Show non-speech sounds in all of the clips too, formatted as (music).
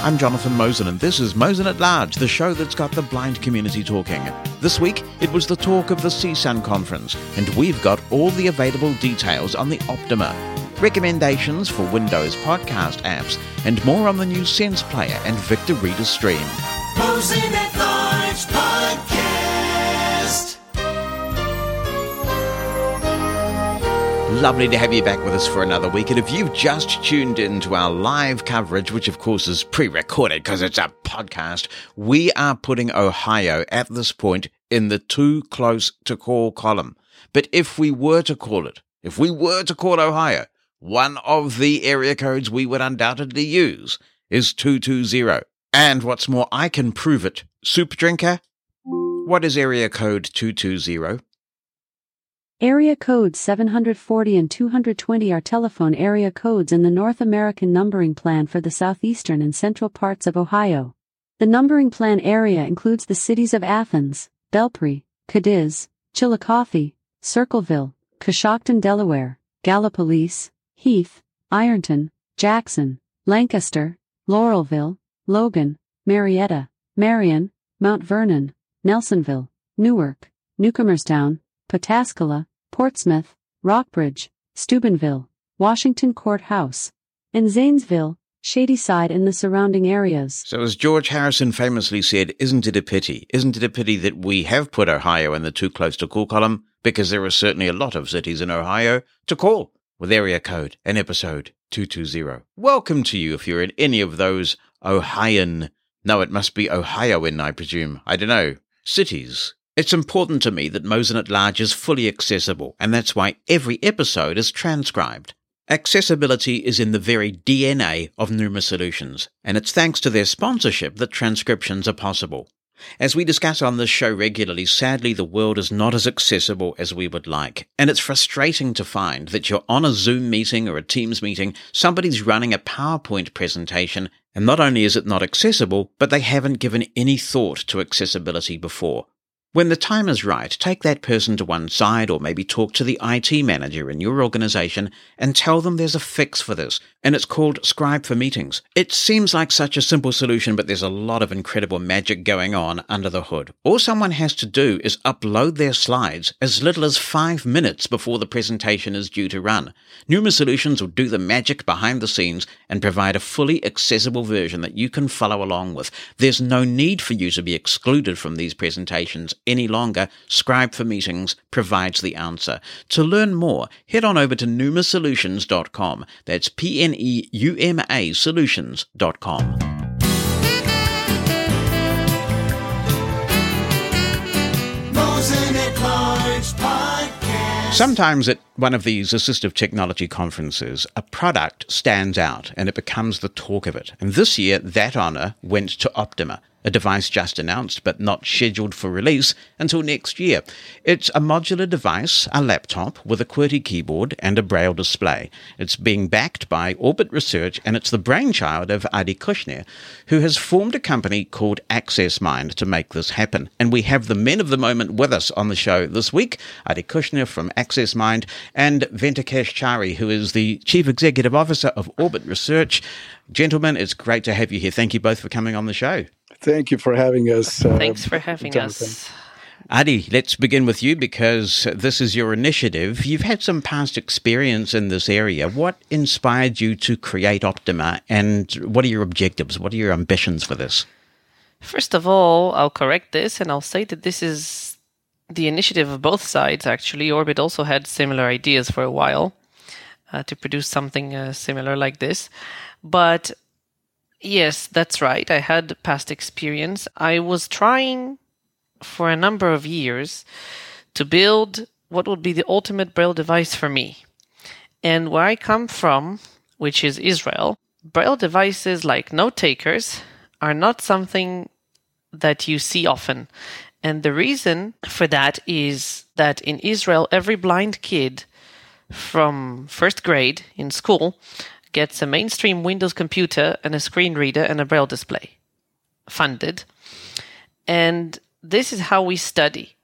I'm Jonathan Mosen, and this is Mosen at Large, the show that's got the blind community talking. This week, it was the talk of the CSUN conference, and we've got all the available details on the Optima, recommendations for Windows podcast apps, and more on the new Sense Player and Victor Reader Stream. Lovely to have you back with us for another week. And if you've just tuned in to our live coverage, which of course is pre-recorded because it's a podcast, we are putting Ohio at this point in the too close to call column. But if we were to call it, if we were to call Ohio, one of the area codes we would undoubtedly use is 220. And what's more, I can prove it. Soup drinker? What is area code 220? Area codes 740 and 220 are telephone area codes in the North American numbering plan for the southeastern and central parts of Ohio. The numbering plan area includes the cities of Athens, Belpre, Cadiz, Chillicothe, Circleville, Coshocton, Delaware, Gallipolis, Heath, Ironton, Jackson, Lancaster, Laurelville, Logan, Marietta, Marion, Mount Vernon, Nelsonville, Newark, Newcomerstown, Pataskala, Portsmouth, Rockbridge, Steubenville, Washington Courthouse, and Zanesville, Shadyside and the surrounding areas. So, as George Harrison famously said, isn't it a pity? Isn't it a pity that we have put Ohio in the too close to call column? Because there are certainly a lot of cities in Ohio to call with area code and episode 220. Welcome to you if you're in any of those Ohioan, no, it must be Ohioan, I presume, I don't know, cities. It's important to me that Mosen at Large is fully accessible, and that's why every episode is transcribed. Accessibility is in the very DNA of Pneuma Solutions, and it's thanks to their sponsorship that transcriptions are possible. As we discuss on this show regularly, sadly the world is not as accessible as we would like, and it's frustrating to find that you're on a Zoom meeting or a Teams meeting, somebody's running a PowerPoint presentation, and not only is it not accessible, but they haven't given any thought to accessibility before. When the time is right, take that person to one side or maybe talk to the IT manager in your organization and tell them there's a fix for this, and it's called Scribe for Meetings. It seems like such a simple solution, but there's a lot of incredible magic going on under the hood. All someone has to do is upload their slides as little as five minutes before the presentation is due to run. Pneuma Solutions will do the magic behind the scenes and provide a fully accessible version that you can follow along with. There's no need for you to be excluded from these presentations any longer, Scribe for Meetings provides the answer. To learn more, head on over to pneumasolutions.com. That's P N E U M A solutions.com. Sometimes at one of these assistive technology conferences, a product stands out and it becomes the talk of it. And this year, that honor went to Optima, a device just announced but not scheduled for release until next year. It's a modular device, a laptop with a QWERTY keyboard and a braille display. It's being backed by Orbit Research and it's the brainchild of Adi Kushnir, who has formed a company called Access Mind to make this happen. And we have the men of the moment with us on the show this week, Adi Kushnir from Access Mind and Venkatesh Chari, who is the Chief Executive Officer of Orbit Research. Gentlemen, it's great to have you here. Thank you both for coming on the show. Thank you for having us. uh, Thanks for having Jonathan. us. Adi, let's begin with you because this is your initiative. You've had some past experience in this area. What inspired you to create Optima and what are your objectives? What are your ambitions for this? First of all, I'll correct this and I'll say that this is the initiative of both sides, actually. Orbit also had similar ideas for a while uh, to produce something uh, similar like this. But yes, that's right. I had past experience. I was trying for a number of years to build what would be the ultimate Braille device for me. And where I come from, which is Israel, Braille devices like note takers are not something that you see often. And the reason for that is that in Israel, every blind kid from first grade in school gets a mainstream Windows computer and a screen reader and a Braille display funded. And this is how we study.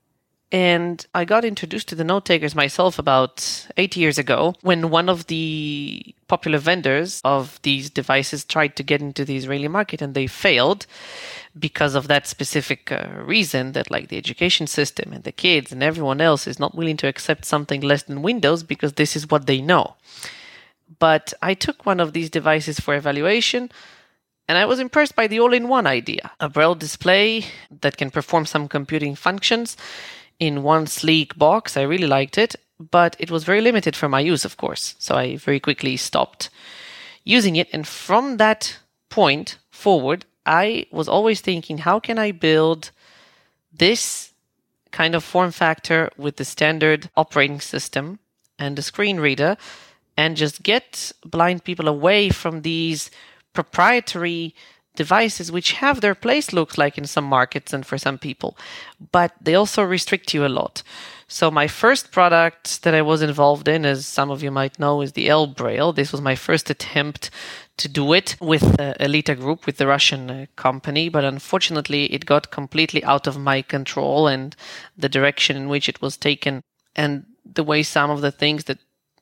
And I got introduced to the note takers myself about eight years ago when one of the popular vendors of these devices tried to get into the Israeli market and they failed because of that specific uh, reason that like the education system and the kids and everyone else is not willing to accept something less than Windows because this is what they know. But I took one of these devices for evaluation and I was impressed by the all in one idea a braille display that can perform some computing functions in one sleek box. I really liked it, but it was very limited for my use, of course. So I very quickly stopped using it. And from that point forward, I was always thinking, how can I build this kind of form factor with the standard operating system and the screen reader and just get blind people away from these proprietary devices which have their place looks like in some markets and for some people but they also restrict you a lot. So my first product that i was involved in as some of you might know is the El Braille. This was my first attempt to do it with uh, elita group with the russian uh, company but unfortunately it got completely out of my control and the direction in which it was taken and the way some of the things that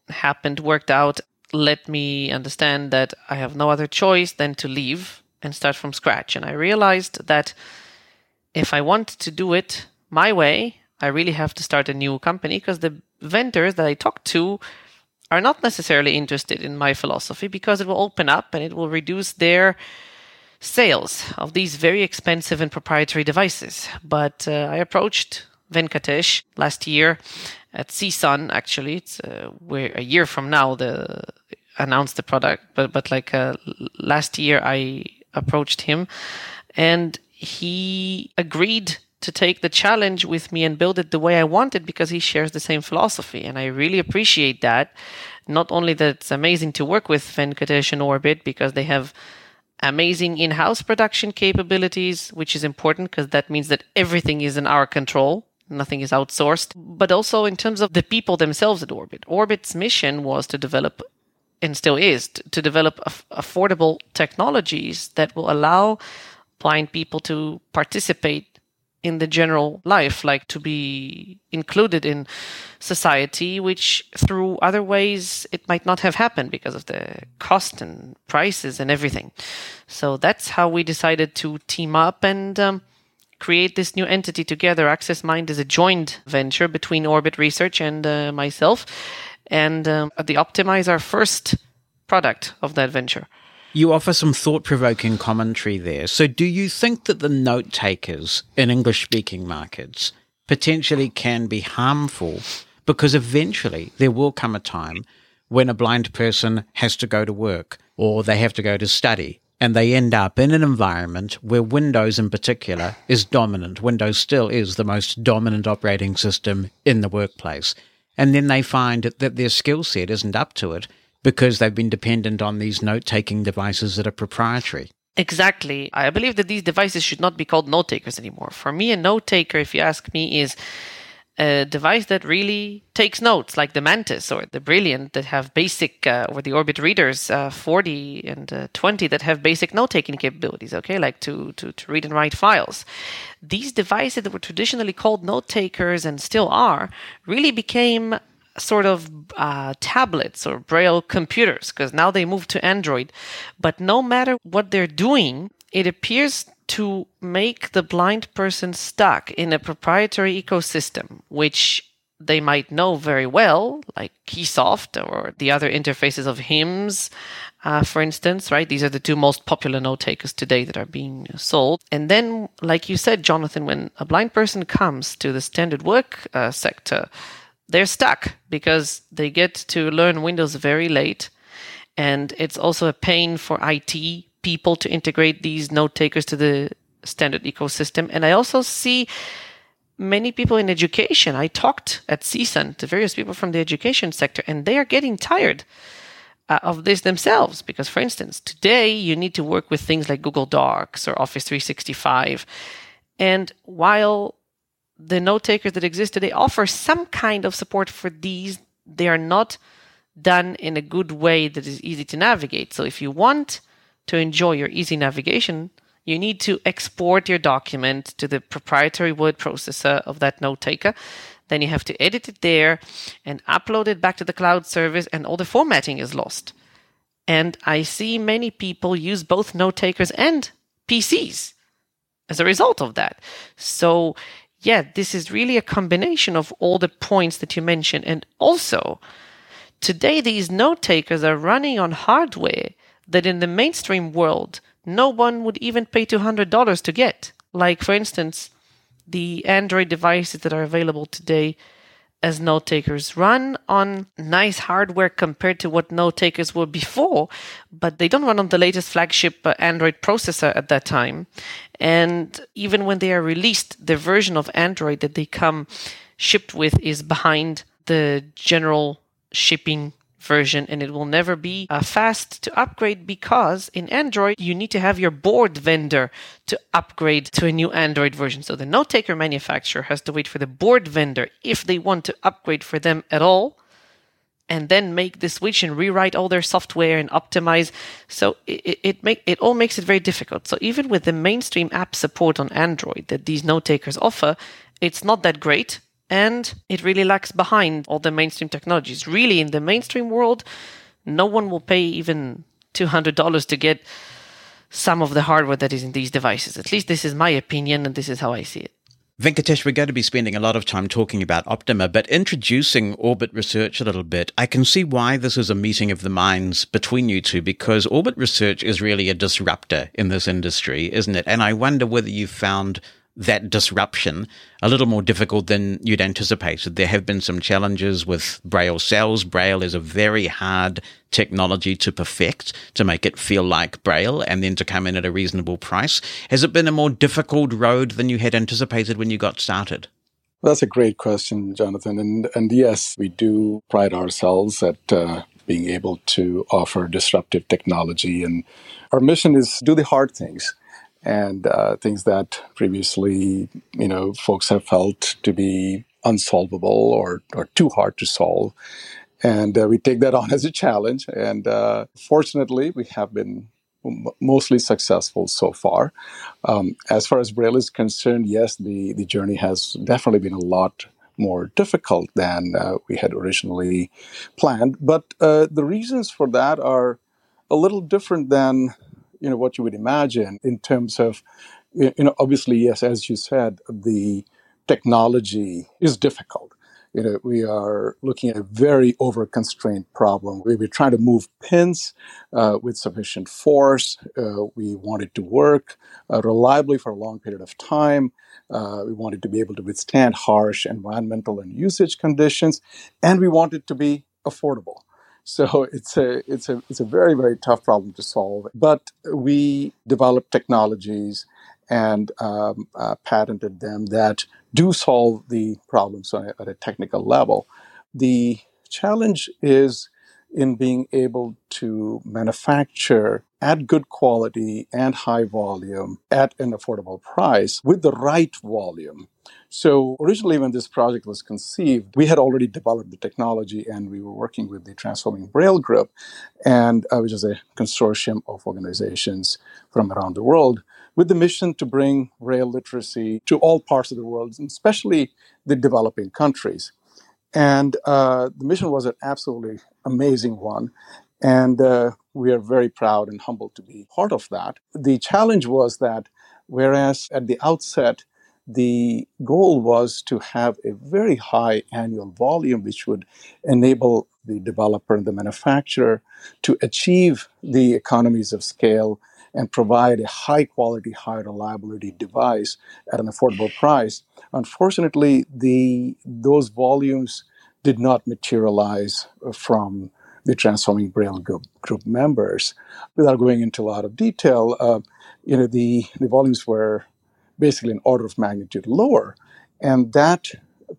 happened worked out let me understand that i have no other choice than to leave and start from scratch. And I realized that if I want to do it my way, I really have to start a new company because the vendors that I talk to are not necessarily interested in my philosophy because it will open up and it will reduce their sales of these very expensive and proprietary devices. But uh, I approached Venkatesh last year at CSUN. Actually, it's uh, a year from now the announced the product, but but like uh, last year I approached him and he agreed to take the challenge with me and build it the way I wanted because he shares the same philosophy. And I really appreciate that. Not only that it's amazing to work with Venkatesh and Orbit because they have amazing in house production capabilities, which is important because that means that everything is in our control. Nothing is outsourced, but also in terms of the people themselves at Orbit. Orbit's mission was to develop and still is to develop af- affordable technologies that will allow blind people to participate in the general life, like to be included in society, which through other ways it might not have happened because of the cost and prices and everything. So that's how we decided to team up and um, create this new entity together. Access Mind is a joint venture between Orbit Research and uh, myself and um, the Optima is our first product of that venture. You offer some thought provoking commentary there. So, do you think that the note takers in English speaking markets potentially can be harmful because eventually there will come a time when a blind person has to go to work or they have to go to study and they end up in an environment where Windows in particular is dominant. Windows still is the most dominant operating system in the workplace and then they find that their skill set isn't up to it because they've been dependent on these note taking devices that are proprietary. Exactly. I believe that these devices should not be called note takers anymore. For me, a note taker, if you ask me, is a device that really takes notes, like the Mantis or the Brailliant, that have basic, uh, or the Orbit readers uh, 40 and uh, 20 that have basic note taking capabilities, okay, like to, to, to read and write files. These devices that were traditionally called note takers and still are really became sort of uh, tablets or braille computers because now they move to Android. But no matter what they're doing, it appears to make the blind person stuck in a proprietary ecosystem, which they might know very well, like Keysoft or the other interfaces of HIMS, uh, for instance, right? These are the two most popular note takers today that are being sold. And then, like you said, Jonathan, when a blind person comes to the standard work uh, sector, they're stuck because they get to learn Windows very late. And it's also a pain for IT people to integrate these note takers to the standard ecosystem. And I also see many people in education. I talked at CSUN to various people from the education sector, and they are getting tired uh, of this themselves. Because, for instance, today you need to work with things like Google Docs or Office 365. And while the note takers that exist today offer some kind of support for these, they are not done in a good way that is easy to navigate. So if you want to enjoy your easy navigation You need to export your document to the proprietary word processor of that note taker. Then you have to edit it there and upload it back to the cloud service, and all the formatting is lost. And I see many people use both note takers and PCs as a result of that. So, yeah, this is really a combination of all the points that you mentioned. And also, today these note takers are running on hardware that in the mainstream world, no one would even pay $200 to get. Like, for instance, the Android devices that are available today as note takers run on nice hardware compared to what note takers were before, but they don't run on the latest flagship uh, Android processor at that time. And even when they are released, the version of Android that they come shipped with is behind the general shipping version and it will never be uh, fast to upgrade because in Android you need to have your board vendor to upgrade to a new Android version. So the note taker manufacturer has to wait for the board vendor if they want to upgrade for them at all and then make the switch and rewrite all their software and optimize. So it, it make it all makes it very difficult. So even with the mainstream app support on Android that these note takers offer, it's not that great and it really lags behind all the mainstream technologies. Really, in the mainstream world, no one will pay even $200 to get some of the hardware that is in these devices. At least this is my opinion, and this is how I see it. Venkatesh, we're going to be spending a lot of time talking about Optima, but introducing Orbit Research a little bit, I can see why this is a meeting of the minds between you two, because Orbit Research is really a disruptor in this industry, isn't it? And I wonder whether you've found that disruption a little more difficult than you'd anticipated. There have been some challenges with Braille cells. Braille is a very hard technology to perfect to make it feel like Braille and then to come in at a reasonable price. Has it been a more difficult road than you had anticipated when you got started? That's a great question, Jonathan. And, and yes, we do pride ourselves at uh, being able to offer disruptive technology. And our mission is do the hard things and uh, things that previously, you know, folks have felt to be unsolvable or, or too hard to solve. And uh, we take that (laughs) on as a challenge. And uh, fortunately, we have been mostly successful so far. Um, as far as Braille is concerned, yes, the, the journey has definitely been a lot more difficult than uh, we had originally planned. But uh, the reasons for that are a little different than you know what you would imagine in terms of you know obviously yes as you said the technology is difficult. You know we are looking at a very over constrained problem. We were trying to move pins uh, with sufficient force. Uh, we wanted to work uh, reliably for a long period of time. Uh, we wanted to be able to withstand harsh environmental and usage conditions and we wanted to be affordable so it's a it's a it's a very very tough problem to solve. But we developed technologies and um, uh, patented them that do solve the problems at a technical level. The challenge is in being able to manufacture at good quality and high volume at an affordable price with the right volume. So, originally, when this project was conceived, we had already developed the technology and we were working with the Transforming Braille Group, and uh, which is a consortium of organizations from around the world with the mission to bring Braille literacy to all parts of the world, and especially the developing countries. And uh, the mission was an absolutely amazing one. And uh, we are very proud and humbled to be part of that. The challenge was that, whereas at the outset, the goal was to have a very high annual volume, which would enable the developer and the manufacturer to achieve the economies of scale and provide a high quality, high reliability device at an affordable price. Unfortunately, the those volumes did not materialize from the Transforming Braille group, group members. Without going into a lot of detail, uh, you know the, the volumes were basically an order of magnitude lower, and that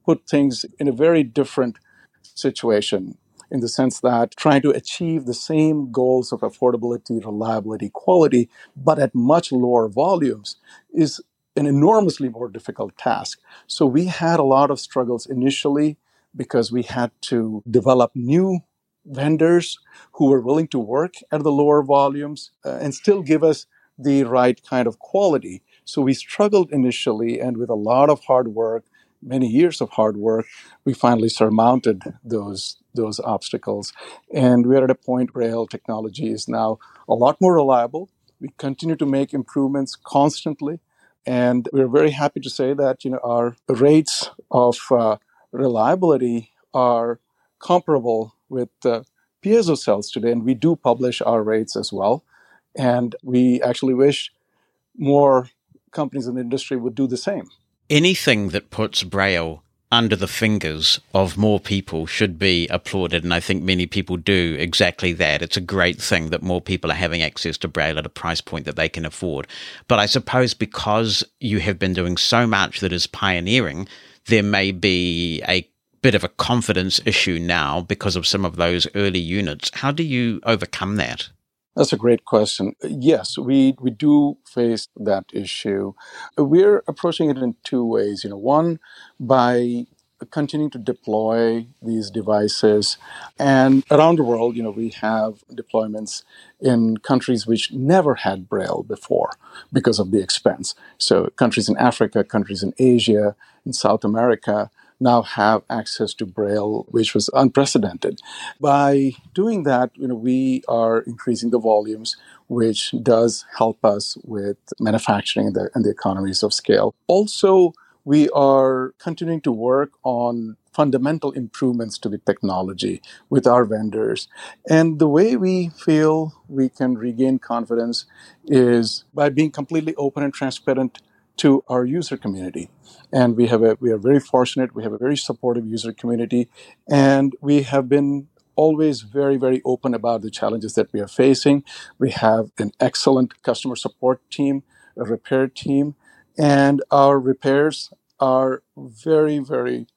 put things in a very different situation in the sense that trying to achieve the same goals of affordability, reliability, quality, but at much lower volumes is an enormously more difficult task. So we had a lot of struggles initially because we had to develop new vendors who were willing to work at the lower volumes uh, and still give us the right kind of quality. So we struggled initially, and with a lot of hard work, many years of hard work, we finally surmounted those those obstacles. And we're at a point where Braille technology is now a lot more reliable. We continue to make improvements constantly, and we're very happy to say that you know our rates of uh, reliability are comparable with uh, piezo cells today, and we do publish our rates as well. And we actually wish more companies in the industry would do the same. Anything that puts Braille under the fingers of more people should be applauded. And I think many people do exactly that. It's a great thing that more people are having access to Braille at a price point that they can afford. But I suppose because you have been doing so much that is pioneering, there may be a bit of a confidence issue now because of some of those early units. How do you overcome that? That's a great question. Yes, we, we do face that issue. We're approaching it in two ways. You know, one by continuing to deploy these devices and around the world you know we have deployments in countries which never had braille before because of the expense so countries in africa countries in asia in south america now have access to Braille, which was unprecedented. By doing that, you know, we are increasing the volumes, which does help us with manufacturing and the, and the economies of scale. Also, we are continuing to work on fundamental improvements to the technology with our vendors. And the way we feel we can regain confidence is by being completely open and transparent to our user community. And we have a we are very fortunate. We have a very supportive user community, and we have been always very very open about the challenges that we are facing. We have an excellent customer support team, a repair team, and our repairs are very very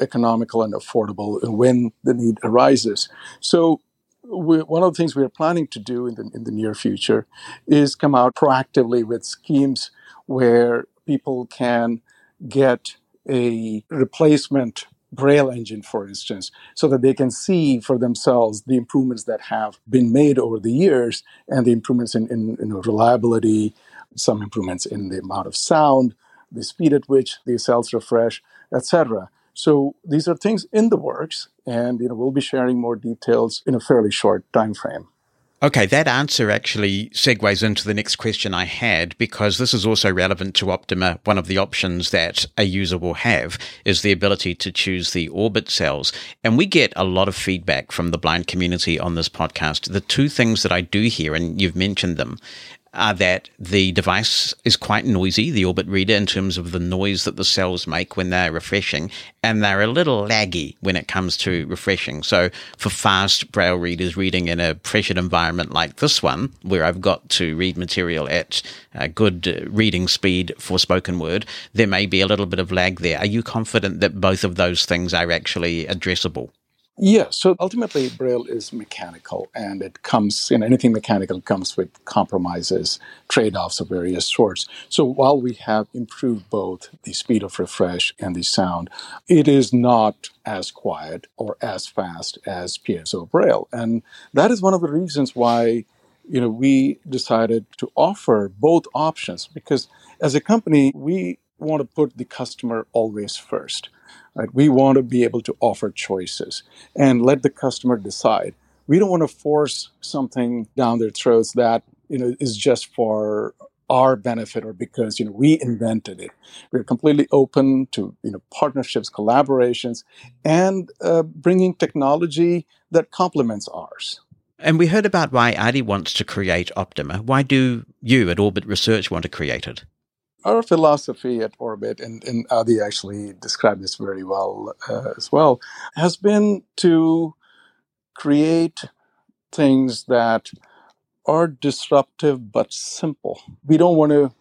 economical and affordable when the need arises. So we, one of the things we are planning to do in the, in the near future is come out proactively with schemes where people can get a replacement Braille engine, for instance, so that they can see for themselves the improvements that have been made over the years and the improvements in, in, in reliability, some improvements in the amount of sound, the speed at which the cells refresh, etc. So these are things in the works, and you know we'll be sharing more details in a fairly short time frame. Okay, that answer actually segues into the next question I had because this is also relevant to Optima. One of the options that a user will have is the ability to choose the orbit cells. And we get a lot of feedback from the blind community on this podcast. The two things that I do hear, and you've mentioned them, are that the device is quite noisy, the orbit reader, in terms of the noise that the cells make when they're refreshing, and they're a little laggy when it comes to refreshing. So, for fast braille readers reading in a pressured environment like this one, where I've got to read material at a good uh, reading speed for spoken word, there may be a little bit of lag there. Are you confident that both of those things are actually addressable? Yeah, so ultimately, Braille is mechanical, and it comes, you know, anything mechanical comes with compromises, trade offs of various sorts. So while we have improved both the speed of refresh and the sound, it is not as quiet or as fast as piezo Braille. And that is one of the reasons why, you know, we decided to offer both options because as a company, we want to put the customer always first. Right? We want to be able to offer choices and let the customer decide. We don't want to force something down their throats that you know is just for our benefit or because you know we invented it. We're completely open to you know partnerships, collaborations, and uh, bringing technology that complements ours. And we heard about why Adi wants to create Optima. Why do you at Orbit Research want to create it? Our philosophy at Orbit, and, and Adi actually described this very well uh, as well, has been to create things that are disruptive but simple. We don't want to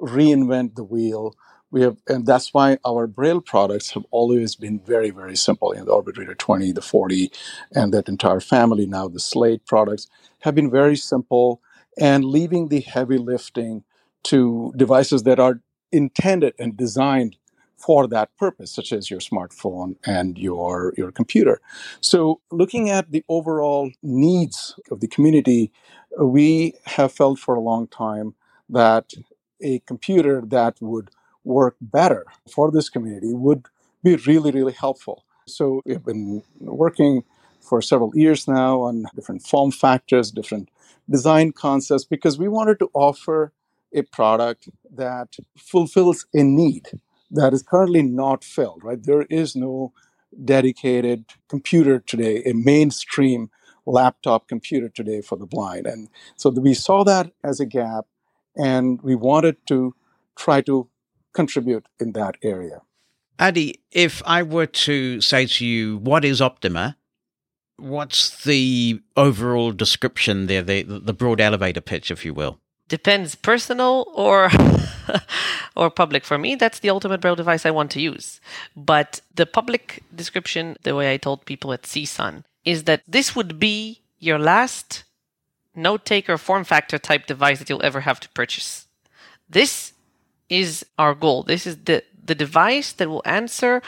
reinvent the wheel. We have, and that's why our Braille products have always been very, very simple. In the Orbit Reader 20, the 40, and that entire family now, the Slate products have been very simple and leaving the heavy lifting to devices that are intended and designed for that purpose, such as your smartphone and your, your computer. So, looking at the overall needs of the community, we have felt for a long time that a computer that would work better for this community would be really, really helpful. So we've been working for several years now on different form factors, different design concepts, because we wanted to offer a product that fulfills a need that is currently not filled, right? There is no dedicated computer today, a mainstream laptop computer today for the blind. And so we saw that as a gap and we wanted to try to contribute in that area. Adi, if I were to say to you, what is Optima? What's the overall description there, the, the broad elevator pitch, if you will? Depends personal or (laughs) or public. For me, that's the ultimate braille device I want to use. But the public description, the way I told people at CSUN, is that this would be your last note taker form factor type device that you'll ever have to purchase. This is our goal. This is the, the device that will answer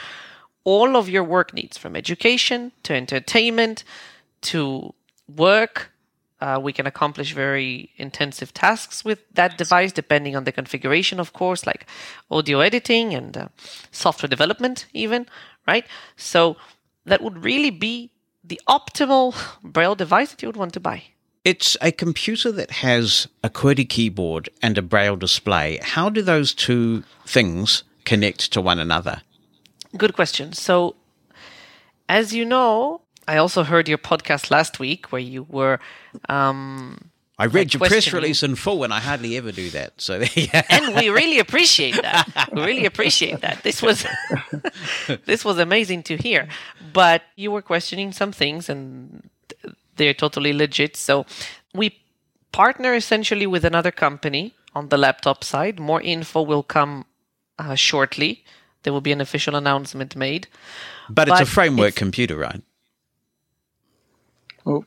all of your work needs from education to entertainment to work. Uh, we can accomplish very intensive tasks with that device, depending on the configuration, of course, like audio editing and uh, software development, even, right? So that would really be the optimal (laughs) Braille device that you would want to buy. It's a computer that has a QWERTY keyboard and a Braille display. How do those two things connect to one another? Good question. So, as you know, I also heard your podcast last week where you were. Um, I read your press release in full, and I hardly ever do that. So, yeah. and we really appreciate that. We really appreciate that. This was (laughs) this was amazing to hear. But you were questioning some things, and they're totally legit. So we partner essentially with another company on the laptop side. More info will come uh, shortly. There will be an official announcement made. but it's a framework it's- computer, right? Well,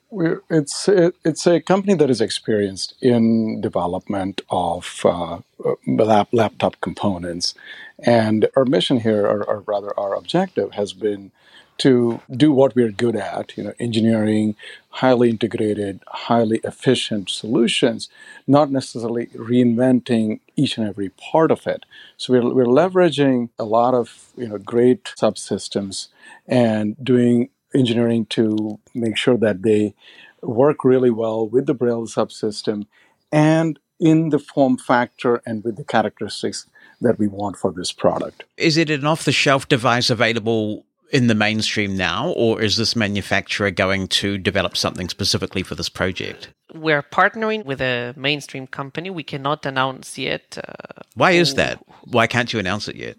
it's it, it's a company that is experienced in development of uh, lap, laptop components, and our mission here, or, or rather our objective, has been to do what we're good at. You know, engineering highly integrated, highly efficient solutions, not necessarily reinventing each and every part of it. So we're we're leveraging a lot of you know great subsystems and doing engineering to make sure that they work really well with the Braille subsystem and in the form factor and with the characteristics that we want for this product. Is it an off the shelf device available in the mainstream now, or is this manufacturer going to develop something specifically for this project? We're partnering with a mainstream company. We cannot announce yet. Uh, Why is that? Why can't you announce it yet?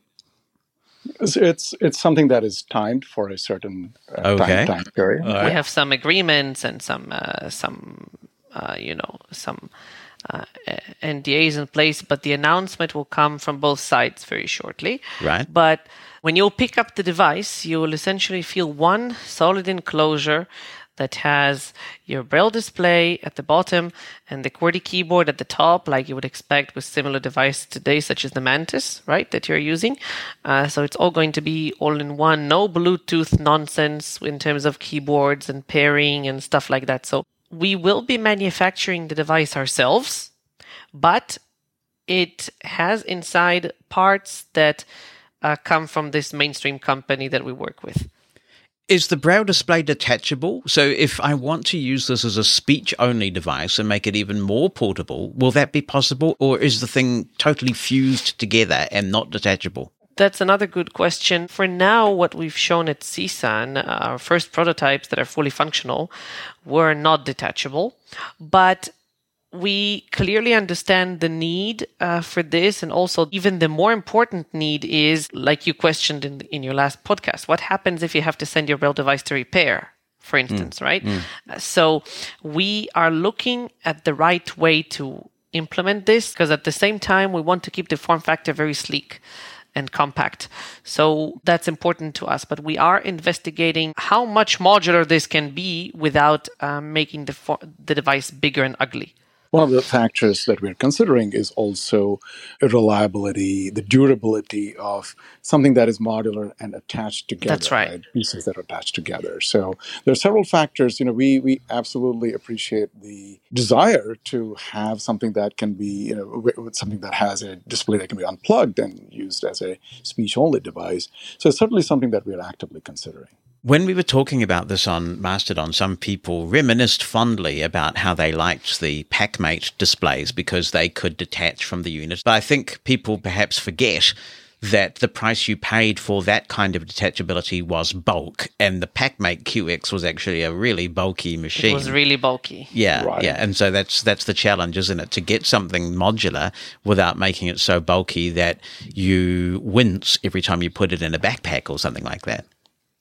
It's it's, it's something that is timed for a certain uh, Okay. time, time period. we have some agreements and some uh, some uh, you know some uh, NDAs in place, but the announcement will come from both sides very shortly. Right. But when you'll pick up the device, you will essentially feel one solid enclosure that has your braille display at the bottom and the QWERTY keyboard at the top, like you would expect with similar devices today, such as the Mantis, right, that you're using. Uh, so it's all going to be all in one, no Bluetooth nonsense in terms of keyboards and pairing and stuff like that. So we will be manufacturing the device ourselves, but it has inside parts that uh, come from this mainstream company that we work with. Is the Braille display detachable? So if I want to use this as a speech only device and make it even more portable, will that be possible? Or is the thing totally fused together and not detachable? That's another good question. For now, what we've shown at CSUN, uh, our first prototypes that are fully functional, were not detachable. But we clearly understand the need uh, for this, and also even the more important need is, like you questioned in, in your last podcast, what happens if you have to send your Braille device to repair? For instance, right? Uh, So we are looking at the right way to implement this because at the same time we want to keep the form factor very sleek and compact. So that's important to us. But we are investigating how much modular this can be without um, making the, for- the device bigger and ugly. One of the factors that we're considering is also reliability, the durability of something that is modular and attached together. That's right. Pieces that are attached together. So there are several factors. You know, we we absolutely appreciate the desire to have something that can be, you know, with something that has a display that can be unplugged and used as a speech-only device. So it's certainly something that we're actively considering. When we were talking about this on Mastodon, some people reminisced fondly about how they liked the PAC Mate displays because they could detach from the unit. But I think people perhaps forget that the price you paid for that kind of detachability was bulk, and the PAC Mate QX was actually a really bulky machine. It was really bulky. Yeah, Right. yeah, and so that's that's the challenge, isn't it? To get something modular without making it so bulky that you wince every time you put it in a backpack or something like that.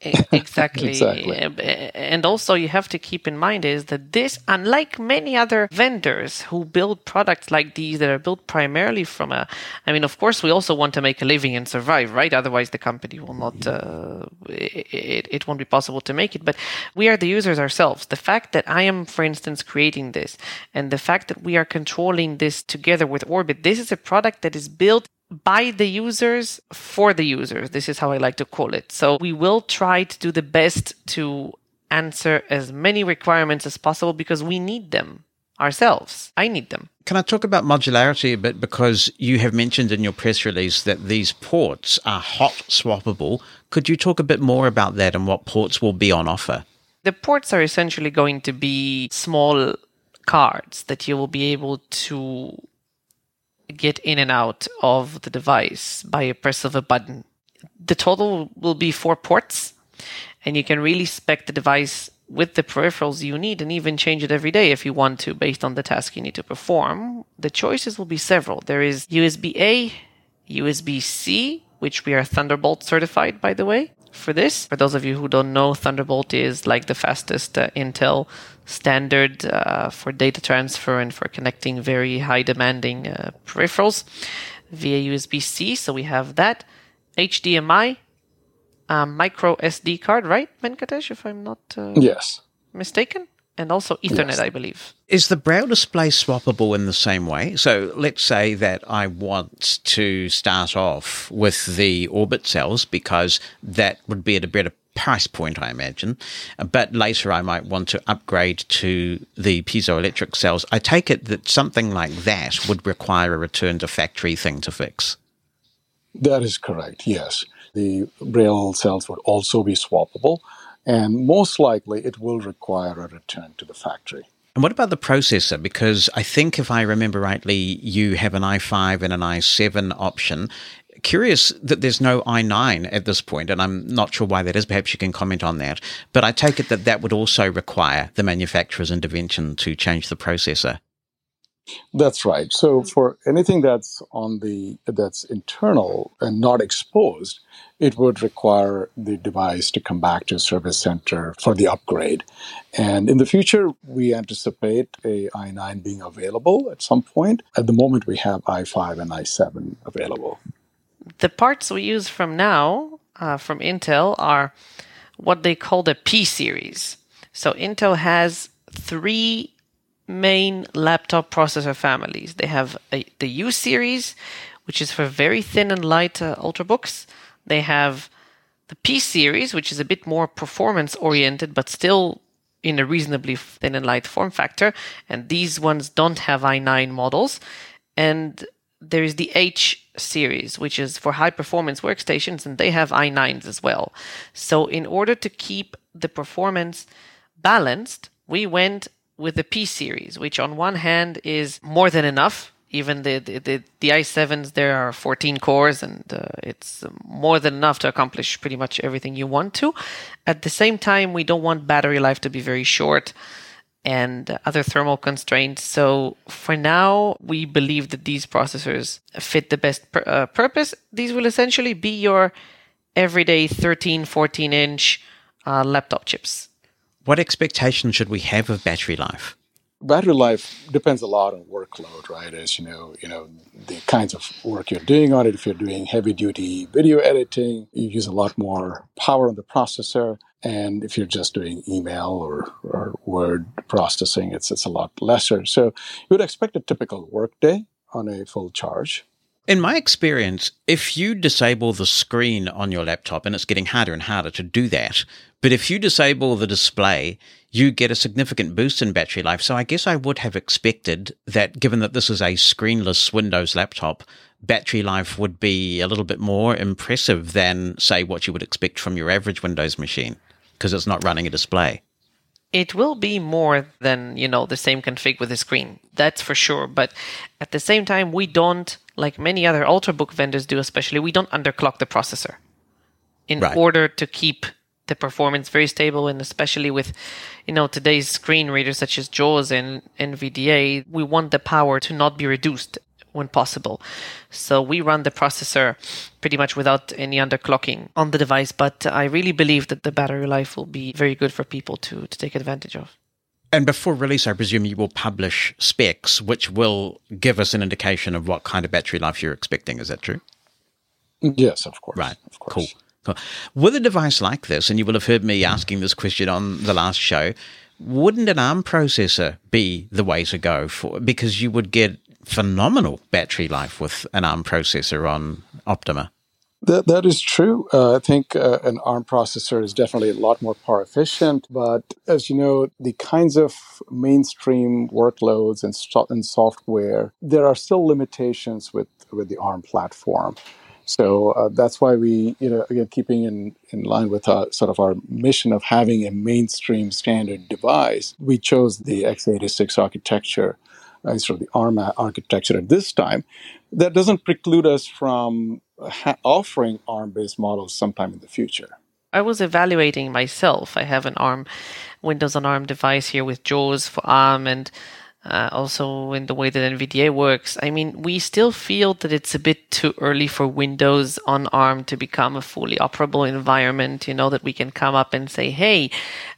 (laughs) Exactly. Exactly. Uh, And also, you have to keep in mind is that this, unlike many other vendors who build products like these that are built primarily from a, I mean, of course, we also want to make a living and survive, right? Otherwise, the company will not, uh, it, it won't be possible to make it. But we are the users ourselves. The fact that I am, for instance, creating this, and the fact that we are controlling this together with Orbit, this is a product that is built by the users for the users. This is how I like to call it. So we will try to do the best to answer as many requirements as possible because we need them ourselves. I need them. Can I talk about modularity a bit? Because you have mentioned in your press release that these ports are hot swappable. Could you talk a bit more about that and what ports will be on offer? The ports are essentially going to be small cards that you will be able to get in and out of the device by a press of a button. The total will be four ports, and you can really spec the device with the peripherals you need and even change it every day if you want to based on the task you need to perform. The choices will be several. There is USB A, USB C, which we are Thunderbolt certified, by the way, for this. For those of you who don't know, Thunderbolt is like the fastest uh, Intel standard uh, for data transfer and for connecting very high demanding uh, peripherals via USB C. So we have that. HDMI, um, micro SD card, right, Venkatesh, if I'm not uh, Yes. mistaken? And also Ethernet, Yes. I believe. Is the Braille display swappable in the same way? So let's say that I want to start off with the orbit cells because that would be at a better price point, I imagine. But later I might want to upgrade to the piezoelectric cells. I take it that something like that would require a return to factory thing to fix. That is correct, yes. The Braille cells would also be swappable, and most likely it will require a return to the factory. And what about the processor? Because I think if I remember rightly, you have an i5 and an i7 option. Curious that there's no i9 at this point, and I'm not sure why that is. Perhaps you can comment on that. But I take it that that would also require the manufacturer's intervention to change the processor. That's right. So for anything that's on the that's internal and not exposed, it would require the device to come back to a service center for the upgrade. And in the future, we anticipate a i9 being available at some point. At the moment, we have i5 and i7 available. the parts we use from now uh, from Intel are what they call the P series. So Intel has three main laptop processor families. They have a, the U series, which is for very thin and light uh, ultrabooks. They have the P series, which is a bit more performance oriented, but still in a reasonably thin and light form factor. And these ones don't have i9 models. And there is the H series, which is for high performance workstations, and they have i9s as well. So, in order to keep the performance balanced, we went with the P series, which on one hand is more than enough. Even the the, the, the i7s, there are 14 cores, and uh, it's more than enough to accomplish pretty much everything you want to. At the same time, we don't want battery life to be very short and other thermal constraints. So for now, we believe that these processors fit the best pur- uh, purpose. These will essentially be your everyday 13, 14 inch uh, laptop chips. What expectations should we have of battery life? Battery life depends a lot on workload, right? As you know, you know the kinds of work you're doing on it. If you're doing heavy duty video editing, you use a lot more power on the processor. And if you're just doing email or, or word processing, it's it's a lot lesser. So you would expect a typical workday on a full charge. In my experience, if you disable the screen on your laptop, and it's getting harder and harder to do that, but if you disable the display, you get a significant boost in battery life. So I guess I would have expected that given that this is a screenless Windows laptop, battery life would be a little bit more impressive than, say, what you would expect from your average Windows machine because it's not running a display. It will be more than, you know, the same config with the screen. That's for sure. But at the same time, we don't, like many other ultrabook vendors do, especially, we don't underclock the processor in Right. order to keep the performance very stable and especially with you know today's screen readers such as jaws and nvda we want the power to not be reduced when possible so we run the processor pretty much without any underclocking on the device but i really believe that the battery life will be very good for people to, to take advantage of And before release, I presume you will publish specs, which will give us an indication of what kind of battery life you're expecting. Is that true? Yes, of course. Right. Of course. Cool. Cool. With a device like this, and you will have heard me asking this question on the last show, wouldn't an ARM processor be the way to go for because you would get phenomenal battery life with an ARM processor on Optima? That, that is true. Uh, I think uh, an ARM processor is definitely a lot more power efficient. But as you know, the kinds of mainstream workloads and, and software, there are still limitations with, with the ARM platform. So uh, that's why we, you know, again, keeping in, in line with our, sort of our mission of having a mainstream standard device, we chose the x86 architecture, uh, sort of the ARM architecture at this time. That doesn't preclude us from ha- offering ARM-based models sometime in the future. I was evaluating myself. I have an ARM, Windows on ARM device here with JAWS for ARM and uh, also in the way that NVDA works. I mean, we still feel that it's a bit too early for Windows on ARM to become a fully operable environment. You know, that we can come up and say, hey,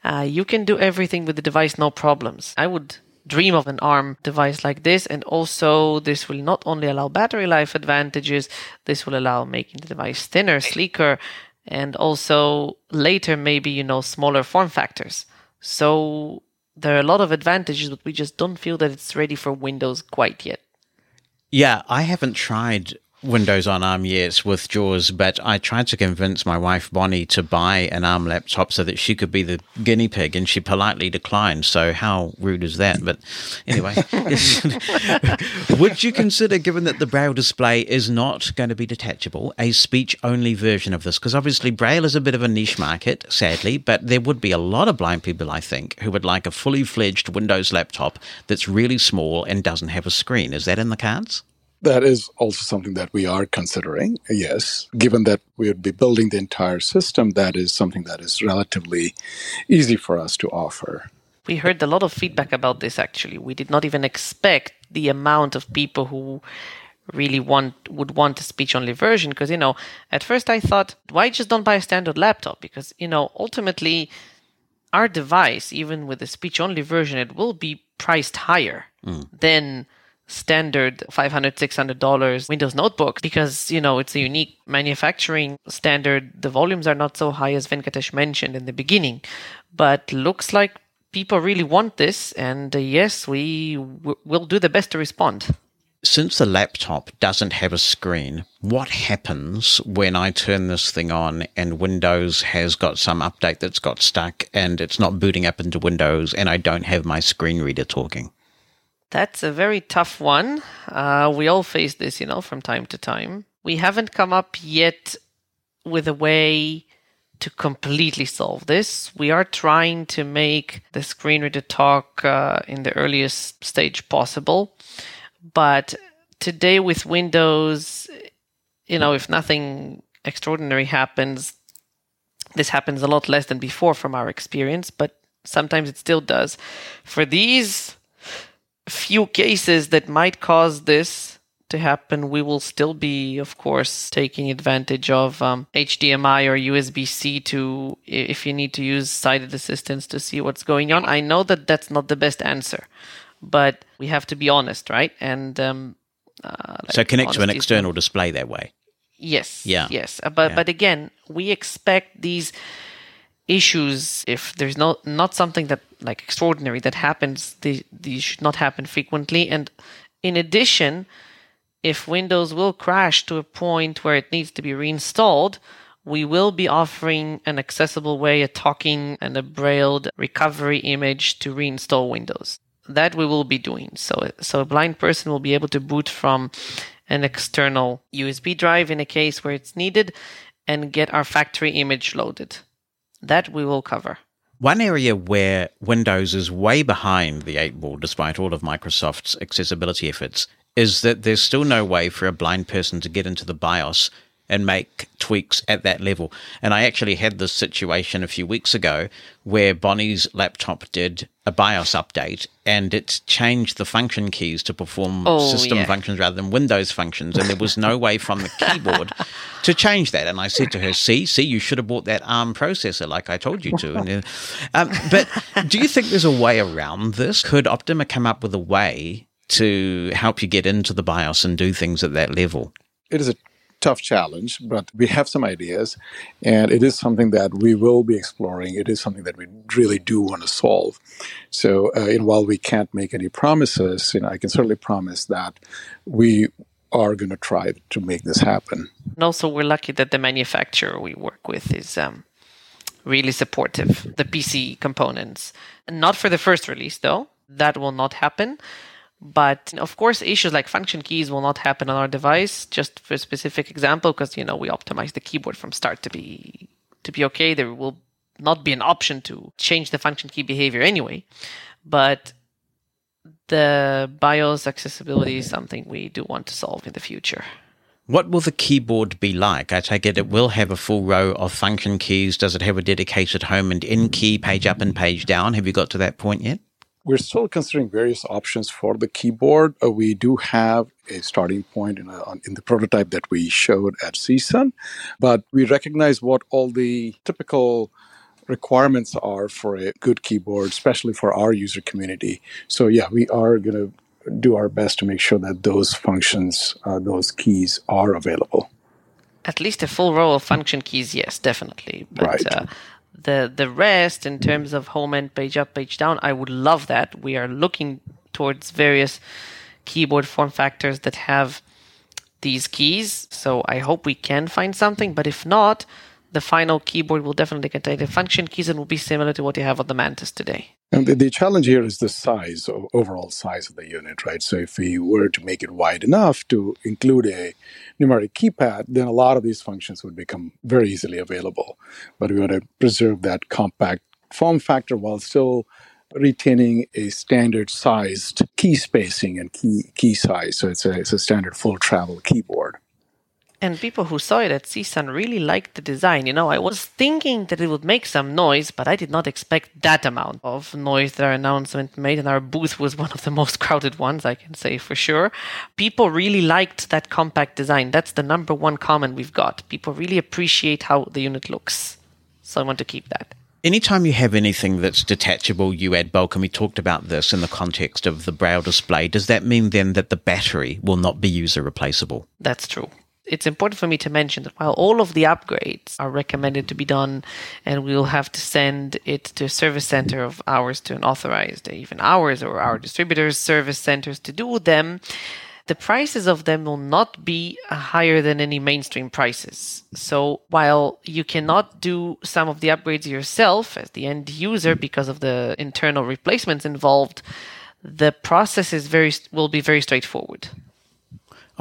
uh, you can do everything with the device, no problems. I would dream of an ARM device like this. And also, this will not only allow battery life advantages, this will allow making the device thinner, sleeker, and also later, maybe, you know, smaller form factors. So there are a lot of advantages, but we just don't feel that it's ready for Windows quite yet. Yeah, I haven't tried Windows on ARM yet with JAWS, but I tried to convince my wife Bonnie to buy an ARM laptop so that she could be the guinea pig, and she politely declined. So how rude is that? But anyway, (laughs) would you consider, given that the Braille display is not going to be detachable, a speech-only version of this? Because obviously Braille is a bit of a niche market, sadly, but there would be a lot of blind people, I think, who would like a fully fledged Windows laptop that's really small and doesn't have a screen. Is that in the cards? That is also something that we are considering. Yes, given that we would be building the entire system, that is something that is relatively easy for us to offer. We heard a lot of feedback about this actually. We did not even expect the amount of people who really want would want a speech only version because you know at first I thought why just don't buy a standard laptop because you know ultimately our device even with the speech only version it will be priced higher mm. than standard 500 600 dollars windows notebook because you know it's a unique manufacturing standard the volumes are not so high as venkatesh mentioned in the beginning but looks like people really want this and uh, yes we w- will do the best to respond since the laptop doesn't have a screen, what happens when I turn this thing on and Windows has got some update that's got stuck and it's not booting up into Windows and I don't have my screen reader talking? That's a very tough one. Uh, we all face this, you know, from time to time. We haven't come up yet with a way to completely solve this. We are trying to make the screen reader talk uh, in the earliest stage possible. But today with Windows, you know, if nothing extraordinary happens, this happens a lot less than before from our experience, but sometimes it still does. For these few cases that might cause this to happen, we will still be, of course, taking advantage of um, HDMI or USB C to, if you need to use sighted assistance to see what's going on. I know that that's not the best answer, but we have to be honest, right? And um, uh, So connect to an external display that way. Yes. Yeah. Yes. Uh, But Yeah. but again, we expect these issues, if there's not not something that like extraordinary that happens, they, these should not happen frequently. And in addition, if Windows will crash to a point where it needs to be reinstalled, we will be offering an accessible way, a talking and a brailled recovery image to reinstall Windows. That we will be doing. So, so a blind person will be able to boot from an external USB drive in a case where it's needed and get our factory image loaded. That we will cover. One area where Windows is way behind the eight ball, despite all of Microsoft's accessibility efforts, is that there's still no way for a blind person to get into the BIOS and make tweaks at that level. And I actually had this situation a few weeks ago where Bonnie's laptop did a BIOS update and it changed the function keys to perform Oh, system yeah. functions rather than Windows functions. And there was no way from the keyboard (laughs) to change that. And I said to her, see, see, you should have bought that ARM processor like I told you to. And, uh, um, but do you think there's a way around this? Could Optima come up with a way to help you get into the BIOS and do things at that level? it is a tough challenge, but we have some ideas, and it is something that we will be exploring. It is something that we really do want to solve. So, uh, and while we can't make any promises, you know, I can certainly promise that we are going to try to make this happen. And also, we're lucky that the manufacturer we work with is um, really supportive. The PC components, not for the first release though. That will not happen. But of course, issues like function keys will not happen on our device. Just for a specific example, because you know we optimize the keyboard from start to be to be okay. There will not be an option to change the function key behavior anyway. But the BIOS accessibility is something we do want to solve in the future. What will the keyboard be like? I take it it will have a full row of function keys. Does it have a dedicated home and in key, page up and page down? Have you got to that point yet? We're still considering various options for the keyboard. Uh, we do have a starting point in, a, in the prototype that we showed at CSUN, but we recognize what all the typical requirements are for a good keyboard, especially for our user community. So, yeah, we are going to do our best to make sure that those functions, uh, those keys are available. At least a full row of function keys, yes, definitely. But Right. uh, the the rest, in terms of home and page up, page down, I would love that. We are looking towards various keyboard form factors that have these keys. So I hope we can find something. But if not, the final keyboard will definitely contain the function keys and will be similar to what you have on the Mantis today. And the, the challenge here is the size, o- overall size of the unit, right? So if we were to make it wide enough to include a numeric keypad, then a lot of these functions would become very easily available. But we want to preserve that compact form factor while still retaining a standard sized key spacing and key key size. So it's a, it's a standard full travel keyboard. And people who saw it at CSUN really liked the design. You know, I was thinking that it would make some noise, but I did not expect that amount of noise that our announcement made. And our booth was one of the most crowded ones, I can say for sure. People really liked that compact design. That's the number one comment we've got. People really appreciate how the unit looks. So I want to keep that. Anytime you have anything that's detachable, you add bulk, and we talked about this in the context of the braille display. Does that mean then that the battery will not be user replaceable? That's true. It's important for me to mention that while all of the upgrades are recommended to be done, and we'll have to send it to a service center of ours to an authorized, even ours or our distributors' service centers to do them, the prices of them will not be uh, higher than any mainstream prices. So while you cannot do some of the upgrades yourself as the end user because of the internal replacements involved, the process is very will be very straightforward.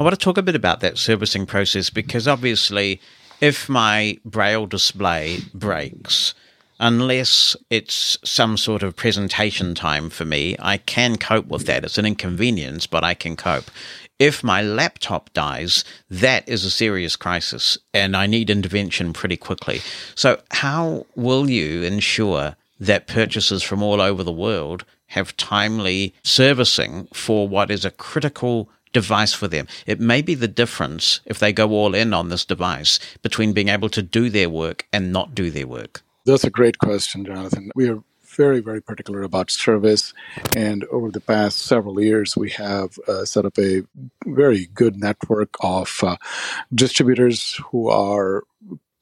I want to talk a bit about that servicing process because obviously, if my braille display breaks, unless it's some sort of presentation time for me, I can cope with that. It's an inconvenience, but I can cope. If my laptop dies, that is a serious crisis and I need intervention pretty quickly. So, how will you ensure that purchasers from all over the world have timely servicing for what is a critical device for them. It may be the difference if they go all in on this device between being able to do their work and not do their work. That's a great question, Jonathan. We are very, very particular about service. And over the past several years, we have uh, set up a very good network of uh, distributors who are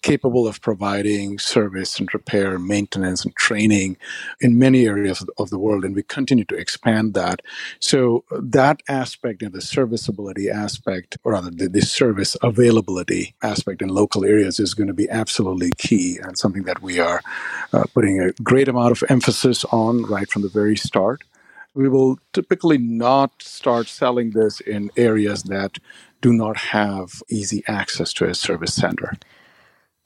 capable of providing service and repair, maintenance and training in many areas of the world, and we continue to expand that. So that aspect and the serviceability aspect, or rather the, the service availability aspect in local areas is going to be absolutely key and something that we are uh, putting a great amount of emphasis on right from the very start. We will typically not start selling this in areas that do not have easy access to a service center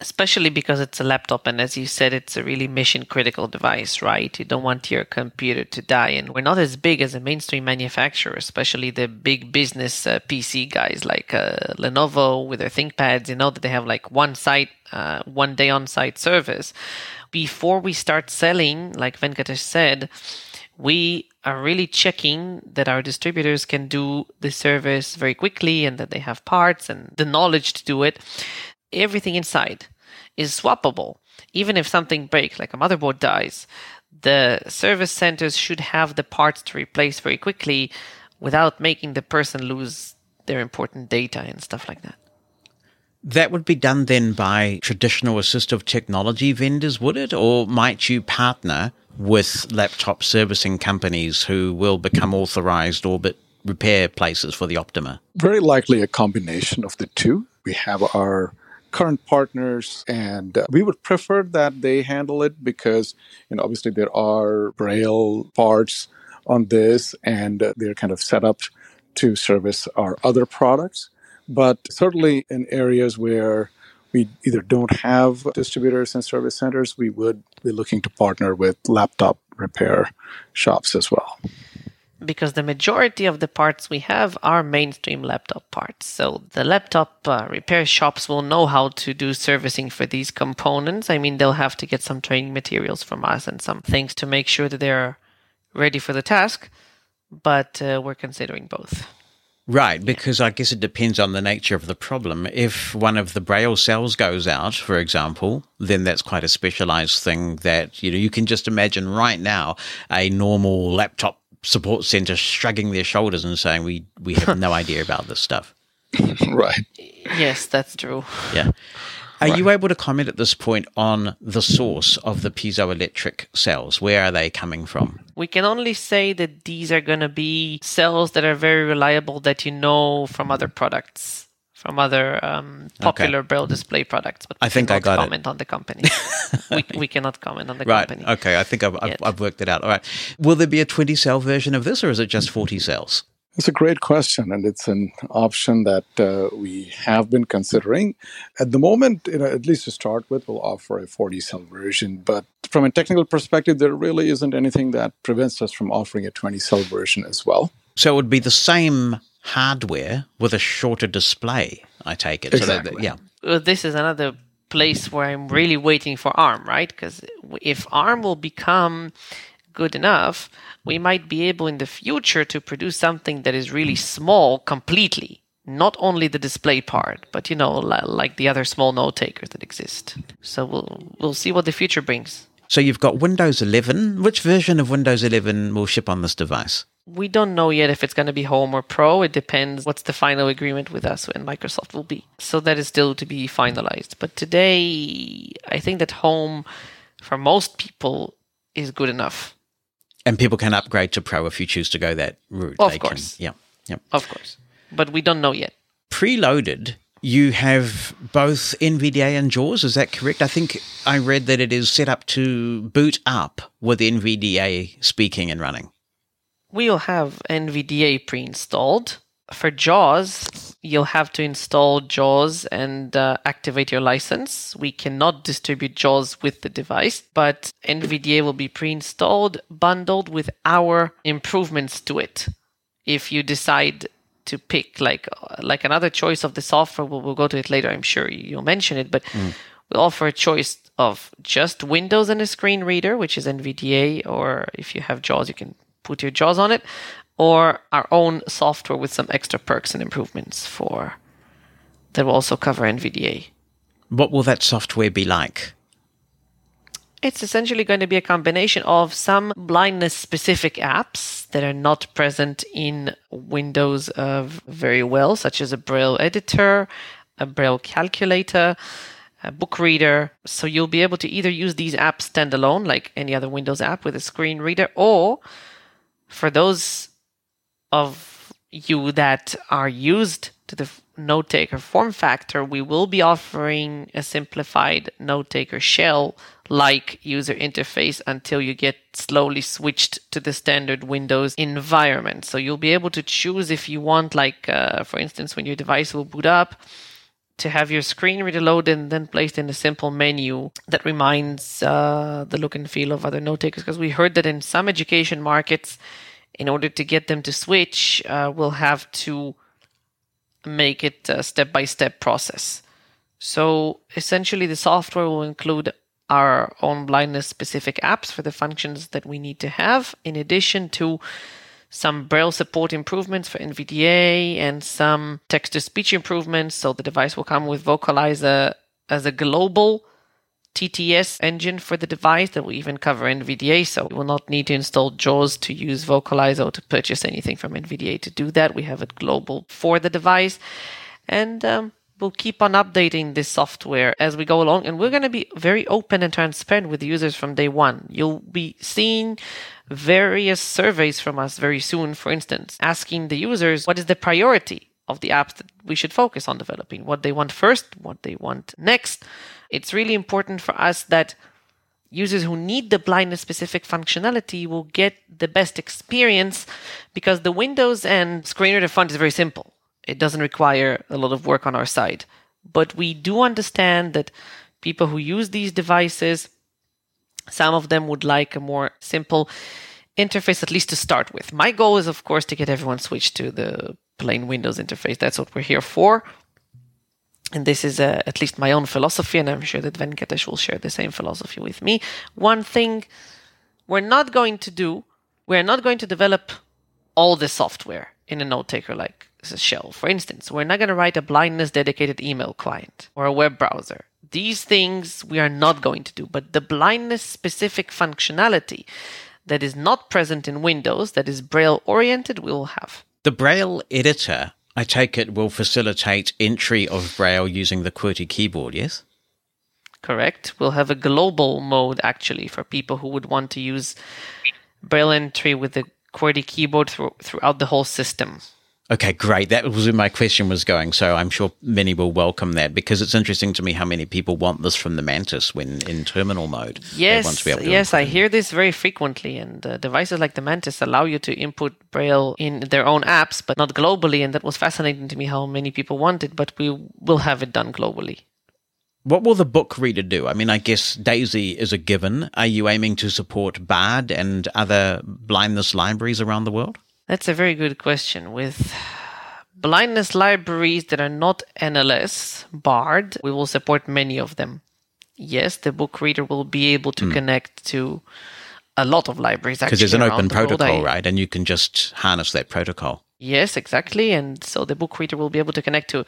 especially because it's a laptop and as you said it's a really mission critical device right? You don't want your computer to die and we're not as big as a mainstream manufacturer especially the big business uh, pc guys like uh, lenovo with their thinkpads you know that they have like one site uh, one day on site service. Before we start selling like venkatesh said we are really checking that our distributors can do the service very quickly and that they have parts and the knowledge to do it. Everything inside is swappable. Even if something breaks, like a motherboard dies, the service centers should have the parts to replace very quickly without making the person lose their important data and stuff like that. That would be done then by traditional assistive technology vendors, would it? Or might you partner with laptop servicing companies who will become authorized orbit repair places for the Optima? Very likely a combination of the two. We have our current partners and uh, we would prefer that they handle it because you know obviously there are braille parts on this and uh, they're kind of set up to service our other products. But certainly in areas where we either don't have distributors and service centers we would be looking to partner with laptop repair shops as well because the majority of the parts we have are mainstream laptop parts. So the laptop uh, repair shops will know how to do servicing for these components. I mean, they'll have to get some training materials from us and some things to make sure that they're ready for the task, but uh, we're considering both. Right, because I guess it depends on the nature of the problem. If one of the braille cells goes out, for example, then that's quite a specialized thing that, you know, you can just imagine right now a normal laptop support center shrugging their shoulders and saying, "We we have no idea about this stuff." (laughs) right. Yes, that's true. Yeah. Are Right. you able to comment at this point on the source of the piezoelectric cells? Where are they coming from? We can only say that these are going to be cells that are very reliable that you know from other products, from other um, popular braille display products. But I think I cannot got it. comment on the company. (laughs) we, we cannot comment on the Right. company. Okay. I think I've, I've, I've worked it out. All right. Will there be a 20 cell version of this or is it just 40 cells? It's a great question, and it's an option that uh, we have been considering. At the moment, you know, at least to start with, we'll offer a 40 cell version. But from a technical perspective, there really isn't anything that prevents us from offering a 20 cell version as well. So it would be the same hardware with a shorter display, I take it. So that- Exactly. yeah. Uh, this is another place where I'm really waiting for ARM, right? Because if ARM will become good enough, we might be able in the future to produce something that is really small completely. Not only the display part, but you know, like the other small note takers that exist. So we'll we'll see what the future brings. So you've got Windows 11. Which version of Windows 11 will ship on this device? We don't know yet if it's going to be Home or Pro. It depends what's the final agreement with us and Microsoft will be. So that is still to be finalized. But today, I think that Home, for most people, is good enough. And people can upgrade to Pro if you choose to go that route. Of They course. Can, yeah. Yeah. Of course. But we don't know yet. Preloaded, you have both NVDA and JAWS. Is that correct? I think I read that it is set up to boot up with NVDA speaking and running. We'll have NVDA pre installed. For JAWS, you'll have to install JAWS and uh, activate your license. We cannot distribute JAWS with the device, but NVDA will be pre installed, bundled with our improvements to it. If you decide to pick like uh, like another choice of the software, we'll, we'll go to it later. I'm sure you'll mention it, but we'll offer a choice of just Windows and a screen reader, which is NVDA, or if you have JAWS, you can put your JAWS on it, or our own software with some extra perks and improvements for that will also cover NVDA. What will that software be like? It's essentially going to be a combination of some blindness specific apps that are not present in Windows uh, very well, such as a Braille editor, a Braille calculator, a book reader. So you'll be able to either use these apps standalone, like any other Windows app with a screen reader, or for those of you that are used to the note taker form factor, we will be offering a simplified note taker shell like user interface until you get slowly switched to the standard Windows environment. So you'll be able to choose if you want, like, uh, for instance, when your device will boot up, to have your screen reader loaded and then placed in a simple menu that reminds uh, the look and feel of other note takers. Because we heard that in some education markets, in order to get them to switch, uh, we'll have to make it a step by step process. So essentially, the software will include our own blindness specific apps for the functions that we need to have, in addition to some Braille support improvements for NVDA and some text to speech improvements. So the device will come with Vocalizer as a global TTS engine for the device that will even cover NVDA. So you will not need to install JAWS to use Vocalizer or to purchase anything from NVDA to do that. We have it global for the device. And um, we'll keep on updating this software as we go along. And we're going to be very open and transparent with users from day one. You'll be seeing various surveys from us very soon, for instance, asking the users what is the priority of the apps that we should focus on developing, what they want first, what they want next. It's really important for us that users who need the blindness specific functionality will get the best experience because the Windows and screen reader font is very simple. It doesn't require a lot of work on our side. But we do understand that people who use these devices, some of them would like a more simple interface, at least to start with. My goal is, of course, to get everyone switched to the plain Windows interface. That's what we're here for. And this is uh, at least my own philosophy, and I'm sure that Venkatesh will share the same philosophy with me. One thing we're not going to do, we're not going to develop all the software in a note taker like shell. For instance, we're not going to write a blindness dedicated email client or a web browser. These things we are not going to do, but the blindness specific functionality that is not present in Windows, that is Braille oriented, we will have. The Braille editor, I take it, will facilitate entry of Braille using the QWERTY keyboard, yes? Correct. We'll have a global mode actually for people who would want to use Braille entry with the QWERTY keyboard through, throughout the whole system. Okay, great. That was where my question was going. So I'm sure many will welcome that because it's interesting to me how many people want this from the Mantis when in terminal mode. They want Yes, to be able to yes, I hear this very frequently, and uh, devices like the Mantis allow you to input Braille in their own apps, but not globally. And that was fascinating to me how many people want it, but we will have it done globally. What will the book reader do? I mean, I guess Daisy is a given. Are you aiming to support BARD and other blindness libraries around the world? That's a very good question. With blindness libraries that are not NLS BARD, we will support many of them. Yes, the book reader will be able to hmm. connect to a lot of libraries. Actually. Because there's an open the protocol, I- right? And you can just harness that protocol. Yes, exactly. And so the book reader will be able to connect to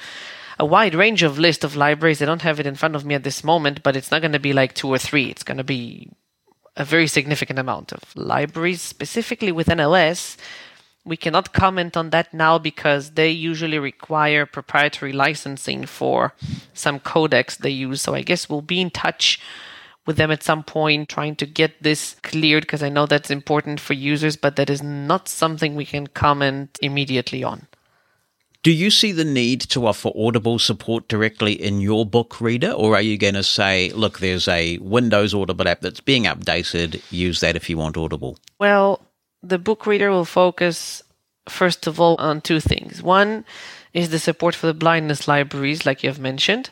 a wide range of list of libraries. I don't have it in front of me at this moment, but it's not going to be like two or three. It's going to be a very significant amount of libraries, specifically with NLS. We cannot comment on that now because they usually require proprietary licensing for some codecs they use. So I guess we'll be in touch with them at some point trying to get this cleared because I know that's important for users, but that is not something we can comment immediately on. Do you see the need to offer Audible support directly in your book reader, or are you going to say, look, there's a Windows Audible app that's being updated, use that if you want Audible? Well, the book reader will focus, first of all, on two things. One is the support for the blindness libraries, like you have mentioned.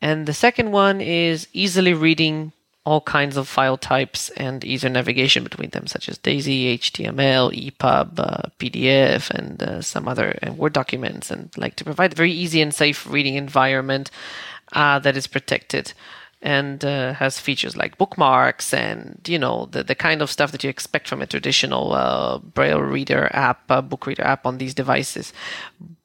And the second one is easily reading all kinds of file types and easier navigation between them, such as DAISY, HTML, EPUB, uh, PDF, and uh, some other uh, Word documents, and like to provide a very easy and safe reading environment uh, that is protected and uh, has features like bookmarks and you know the, the kind of stuff that you expect from a traditional uh, braille reader app uh, book reader app on these devices.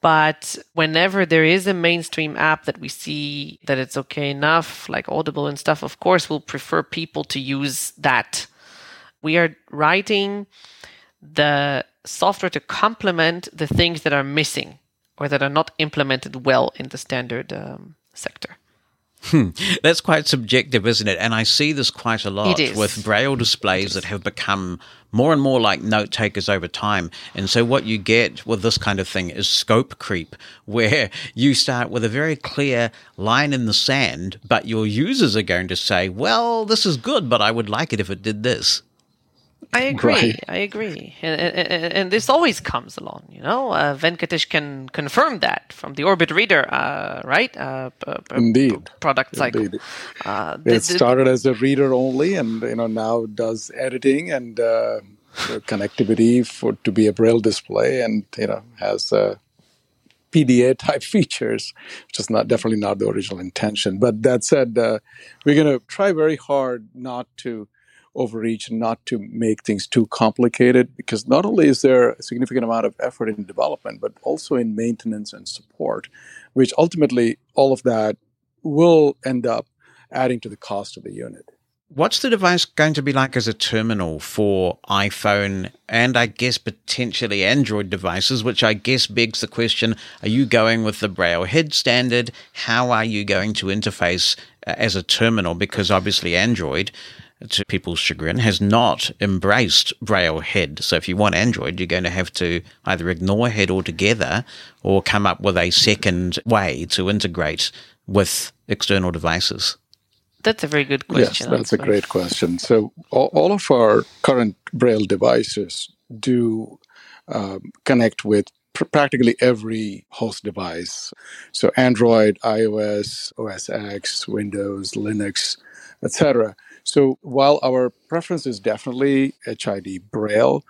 But whenever there is a mainstream app that we see that it's okay enough like audible and stuff of course we'll prefer people to use that. We are writing the software to complement the things that are missing or that are not implemented well in the standard um, sector Hmm. That's quite subjective, isn't it? And I see this quite a lot with braille displays that have become more and more like note takers over time. And so what you get with this kind of thing is scope creep, (laughs) where you start with a very clear line in the sand, but your users are going to say, well, this is good, but I would like it if it did this. I agree. Right. I agree, and, and, and this always comes along. You know, uh, Venkatesh can confirm that from the Orbit Reader, uh, right? Uh, p- p- Indeed. product cycle. Indeed. Uh, It started as a reader only, and you know now does editing and uh, connectivity for to be a braille display, and you know has uh, PDA type (laughs) features, which is not definitely not the original intention. But that said, uh, we're going to try very hard not to overreach, and not to make things too complicated, because not only is there a significant amount of effort in development, but also in maintenance and support, which ultimately all of that will end up adding to the cost of the unit. What's the device going to be like as a terminal for iPhone and I guess potentially Android devices, which I guess begs the question are you going with the Braille HID standard? How are you going to interface uh, as a terminal? Because obviously, Android, to people's chagrin, has not embraced Braille HID. So if you want Android, you're going to have to either ignore HID altogether or come up with a second way to integrate with external devices. that's a very good question. Yes, that's a great question. So, all, all of our current Braille devices do um, connect with pr- practically every host device. So, Android, iOS, OS X, Windows, Linux, etc. So, while our preference is definitely HID Braille,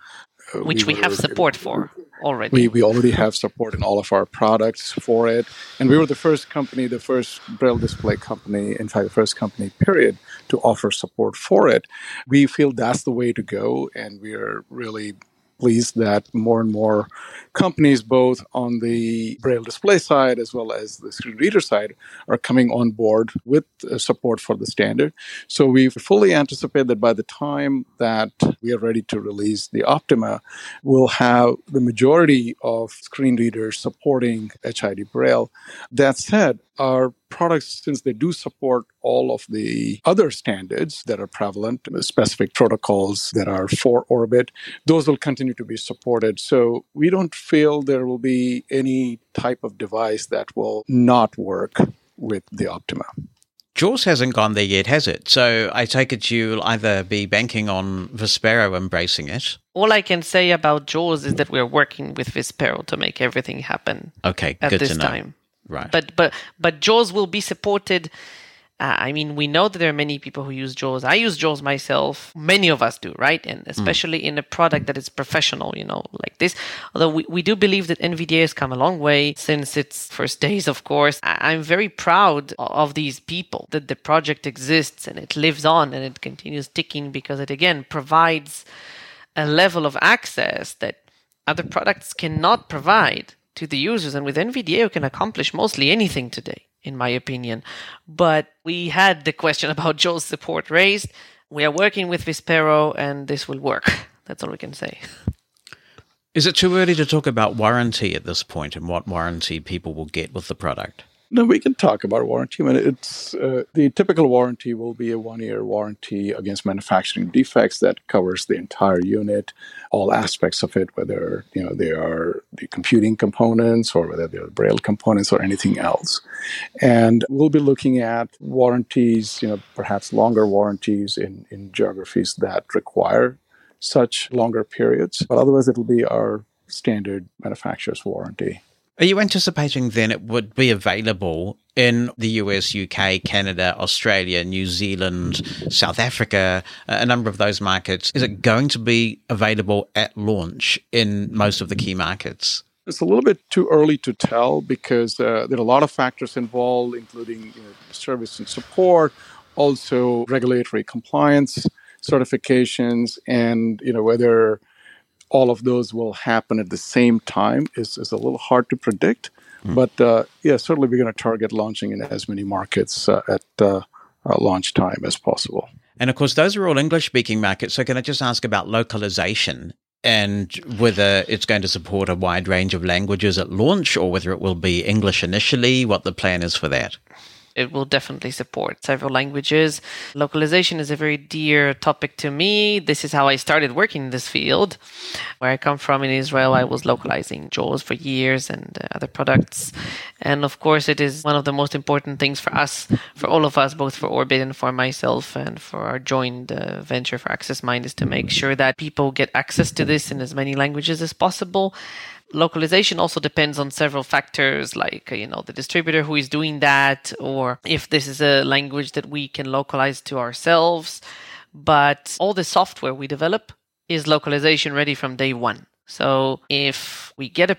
uh, which we, have were- support for already. we, we already have support in all of our products for it. And we were the first company, the first Braille display company, in fact, the first company, period, to offer support for it. We feel that's the way to go. And we are really pleased that more and more companies, both on the Braille display side as well as the screen reader side, are coming on board with uh, support for the standard. So we fully anticipate that by the time that we are ready to release the Optima, we'll have the majority of screen readers supporting HID Braille. That said, our products, since they do support all of the other standards that are prevalent, specific protocols that are for Orbit, those will continue to be supported. So we don't feel there will be any type of device that will not work with the Optima. Jaws hasn't gone there yet, has it? So I take it you'll either be banking on Vispero embracing it. All I can say about Jaws is that we're working with Vispero to make everything happen Okay, at good this to know. time. Right. But but but Jaws will be supported. Uh, I mean, we know that there are many people who use Jaws. I use Jaws myself. Many of us do, right? And especially in a product that is professional, you know, like this. Although we, we do believe that NVDA has come a long way since its first days, of course. I, I'm very proud of these people that the project exists and it lives on and it continues ticking because it, again, provides a level of access that other products cannot provide to the users. And with NVDA, you can accomplish mostly anything today, in my opinion. But we had the question about JAWS support raised. We are working with Vispero, and this will work. (laughs) That's all we can say. Is it too early to talk about warranty at this point and what warranty people will get with the product? No, we can talk about warranty. I mean, it's uh, the typical warranty will be a one-year warranty against manufacturing defects that covers the entire unit, all aspects of it, whether you know they are the computing components or whether they're braille components or anything else. And we'll be looking at warranties, you know, perhaps longer warranties in in geographies that require such longer periods. But otherwise, it'll be our standard manufacturer's warranty. Are you anticipating then it would be available in the US, UK, Canada, Australia, New Zealand, South Africa, a number of those markets? Is it going to be available at launch in most of the key markets? It's a little bit too early to tell because uh, there are a lot of factors involved, including you know, service and support, also regulatory compliance, certifications, and you know whether all of those will happen at the same time is, is a little hard to predict. But uh, yeah, certainly we're going to target launching in as many markets uh, at uh, uh, launch time as possible. And of course, those are all English speaking markets. So, can I just ask about localization and whether it's going to support a wide range of languages at launch or whether it will be English initially, what the plan is for that? It will definitely support several languages. Localization is a very dear topic to me. This is how I started working in this field. Where I come from in Israel, I was localizing JAWS for years and uh, other products. And of course, it is one of the most important things for us, for all of us, both for Orbit and for myself and for our joint uh, venture for AccessMind, is to make sure that people get access to this in as many languages as possible localization also depends on several factors like uh, you know the distributor who is doing that or if this is a language that we can localize to ourselves but all the software we develop is localization ready from day one so if we get a,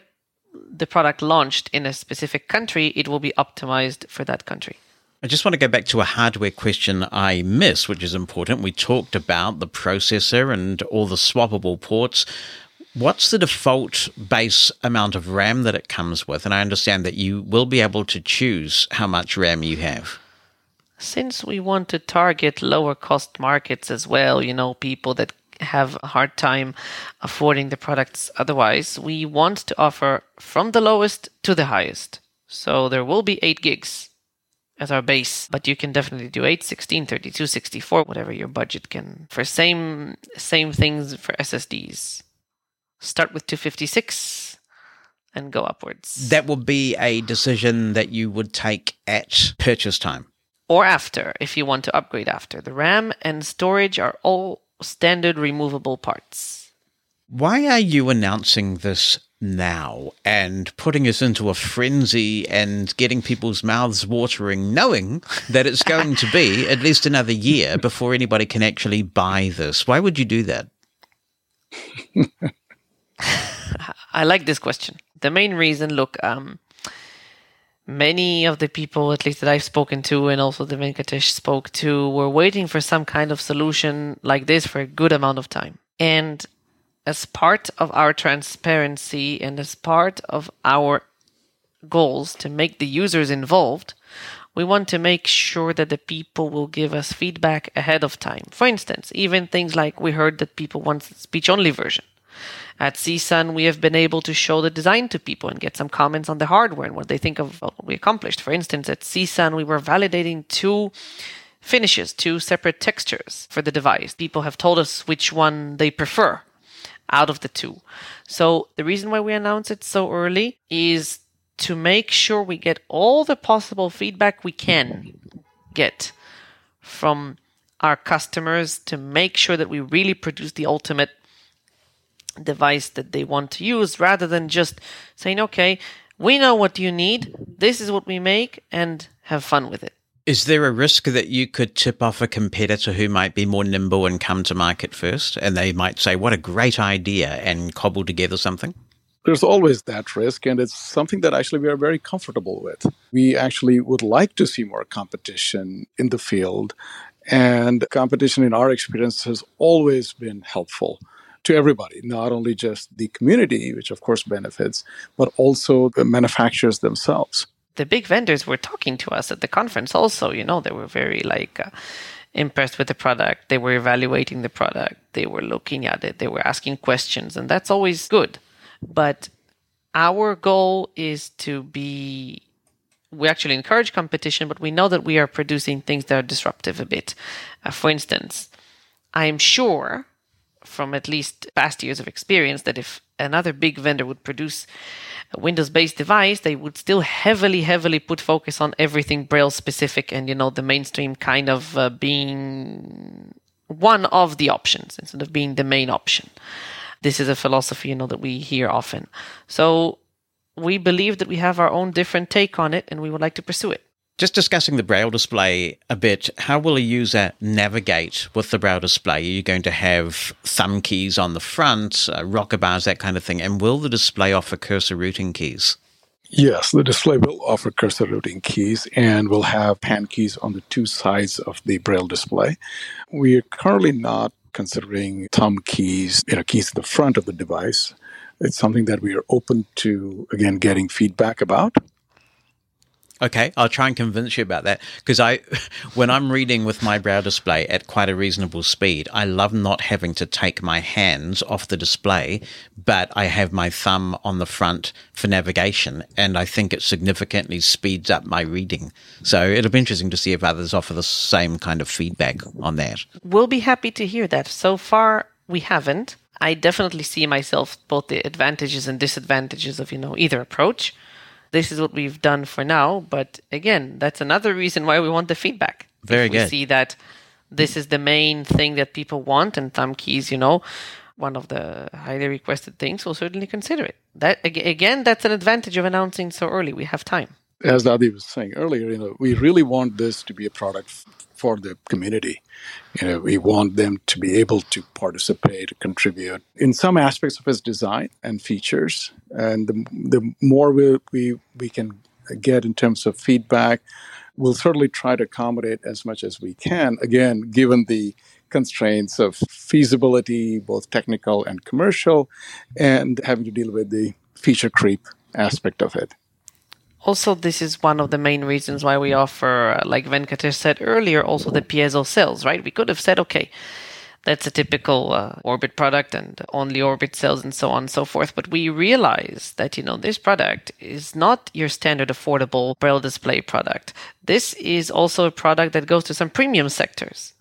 the product launched in a specific country it will be optimized for that country I just want to go back to a hardware question I missed, which is important. We talked about the processor and all the swappable ports. What's the default base amount of RAM that it comes with? And I understand that you will be able to choose how much RAM you have. Since we want to target lower cost markets as well, you know, people that have a hard time affording the products otherwise, we want to offer from the lowest to the highest. So there will be 8 gigs as our base, but you can definitely do 8, 16, 32, 64, whatever your budget can. For same same things for SSDs start with 256 and go upwards. That would be a decision that you would take at purchase time. Or after, if you want to upgrade after. The RAM and storage are all standard removable parts. Why are you announcing this now and putting us into a frenzy and getting people's mouths watering, knowing that it's going to be (laughs) at least another year before anybody can actually buy this? Why would you do that? (laughs) I like this question. The main reason, look, um, many of the people, at least that I've spoken to, and also the Venkatesh spoke to, were waiting for some kind of solution like this for a good amount of time. And as part of our transparency and as part of our goals to make the users involved, we want to make sure that the people will give us feedback ahead of time. For instance, even things like we heard that people want speech only version. At CSUN, we have been able to show the design to people and get some comments on the hardware and what they think of what we accomplished. For instance, at CSUN, we were validating two finishes, two separate textures for the device. People have told us which one they prefer out of the two. So the reason why we announce it so early is to make sure we get all the possible feedback we can get from our customers to make sure that we really produce the ultimate device that they want to use rather than just saying, okay, we know what you need, this is what we make, and have fun with it. Is there a risk that you could tip off a competitor who might be more nimble and come to market first, and they might say, What a great idea, and cobble together something? There's always that risk, and it's something that actually we are very comfortable with. We actually would like to see more competition in the field, and competition, in our experience, has always been helpful to everybody, not only just the community, which of course benefits, but also the manufacturers themselves. The big vendors were talking to us at the conference also, you know, they were very like uh, impressed with the product. They were evaluating the product. They were looking at it. They were asking questions, and that's always good. But our goal is to be we actually encourage competition, but we know that we are producing things that are disruptive a bit. Uh, for instance, I'm sure from at least past years of experience that if another big vendor would produce a Windows based device, they would still heavily, heavily put focus on everything Braille specific and, you know, the mainstream kind of uh, being one of the options instead of being the main option. This is a philosophy, you know, that we hear often. So we believe that we have our own different take on it and we would like to pursue it. Just discussing the Braille display a bit, how will a user navigate with the Braille display? Are you going to have thumb keys on the front, uh, rocker bars, that kind of thing? And will the display offer cursor routing keys? Yes, the display will offer cursor routing keys and will have pan keys on the two sides of the Braille display. We are currently not considering thumb keys, you know, keys at the front of the device. It's something that we are open to, again, getting feedback about. Okay, I'll try and convince you about that because I, (laughs) when I'm reading with my braille display at quite a reasonable speed, I love not having to take my hands off the display, but I have my thumb on the front for navigation, and I think it significantly speeds up my reading. So it'll be interesting to see if others offer the same kind of feedback on that. We'll be happy to hear that. So far, we haven't. I definitely see myself both the advantages and disadvantages of you know either approach this is what we've done for now. But again, that's another reason why we want the feedback. Very if good. We see that this is the main thing that people want, and thumb keys, you know, one of the highly requested things, we'll certainly consider it. That again, that's an advantage of announcing so early. We have time. As Adi was saying earlier, you know, we really want this to be a product for the community. You know, we want them to be able to participate, contribute in some aspects of its design and features. And the, the more we, we, we can get in terms of feedback, we'll certainly try to accommodate as much as we can. Again, given the constraints of feasibility, both technical and commercial, and having to deal with the feature creep aspect of it also this is one of the main reasons why we offer like venkatesh said earlier also the piezo cells right? We could have said okay that's a typical uh, orbit product and only orbit cells and so on and so forth but we realize that you know this product is not your standard affordable braille display product. This is also a product that goes to some premium sectors.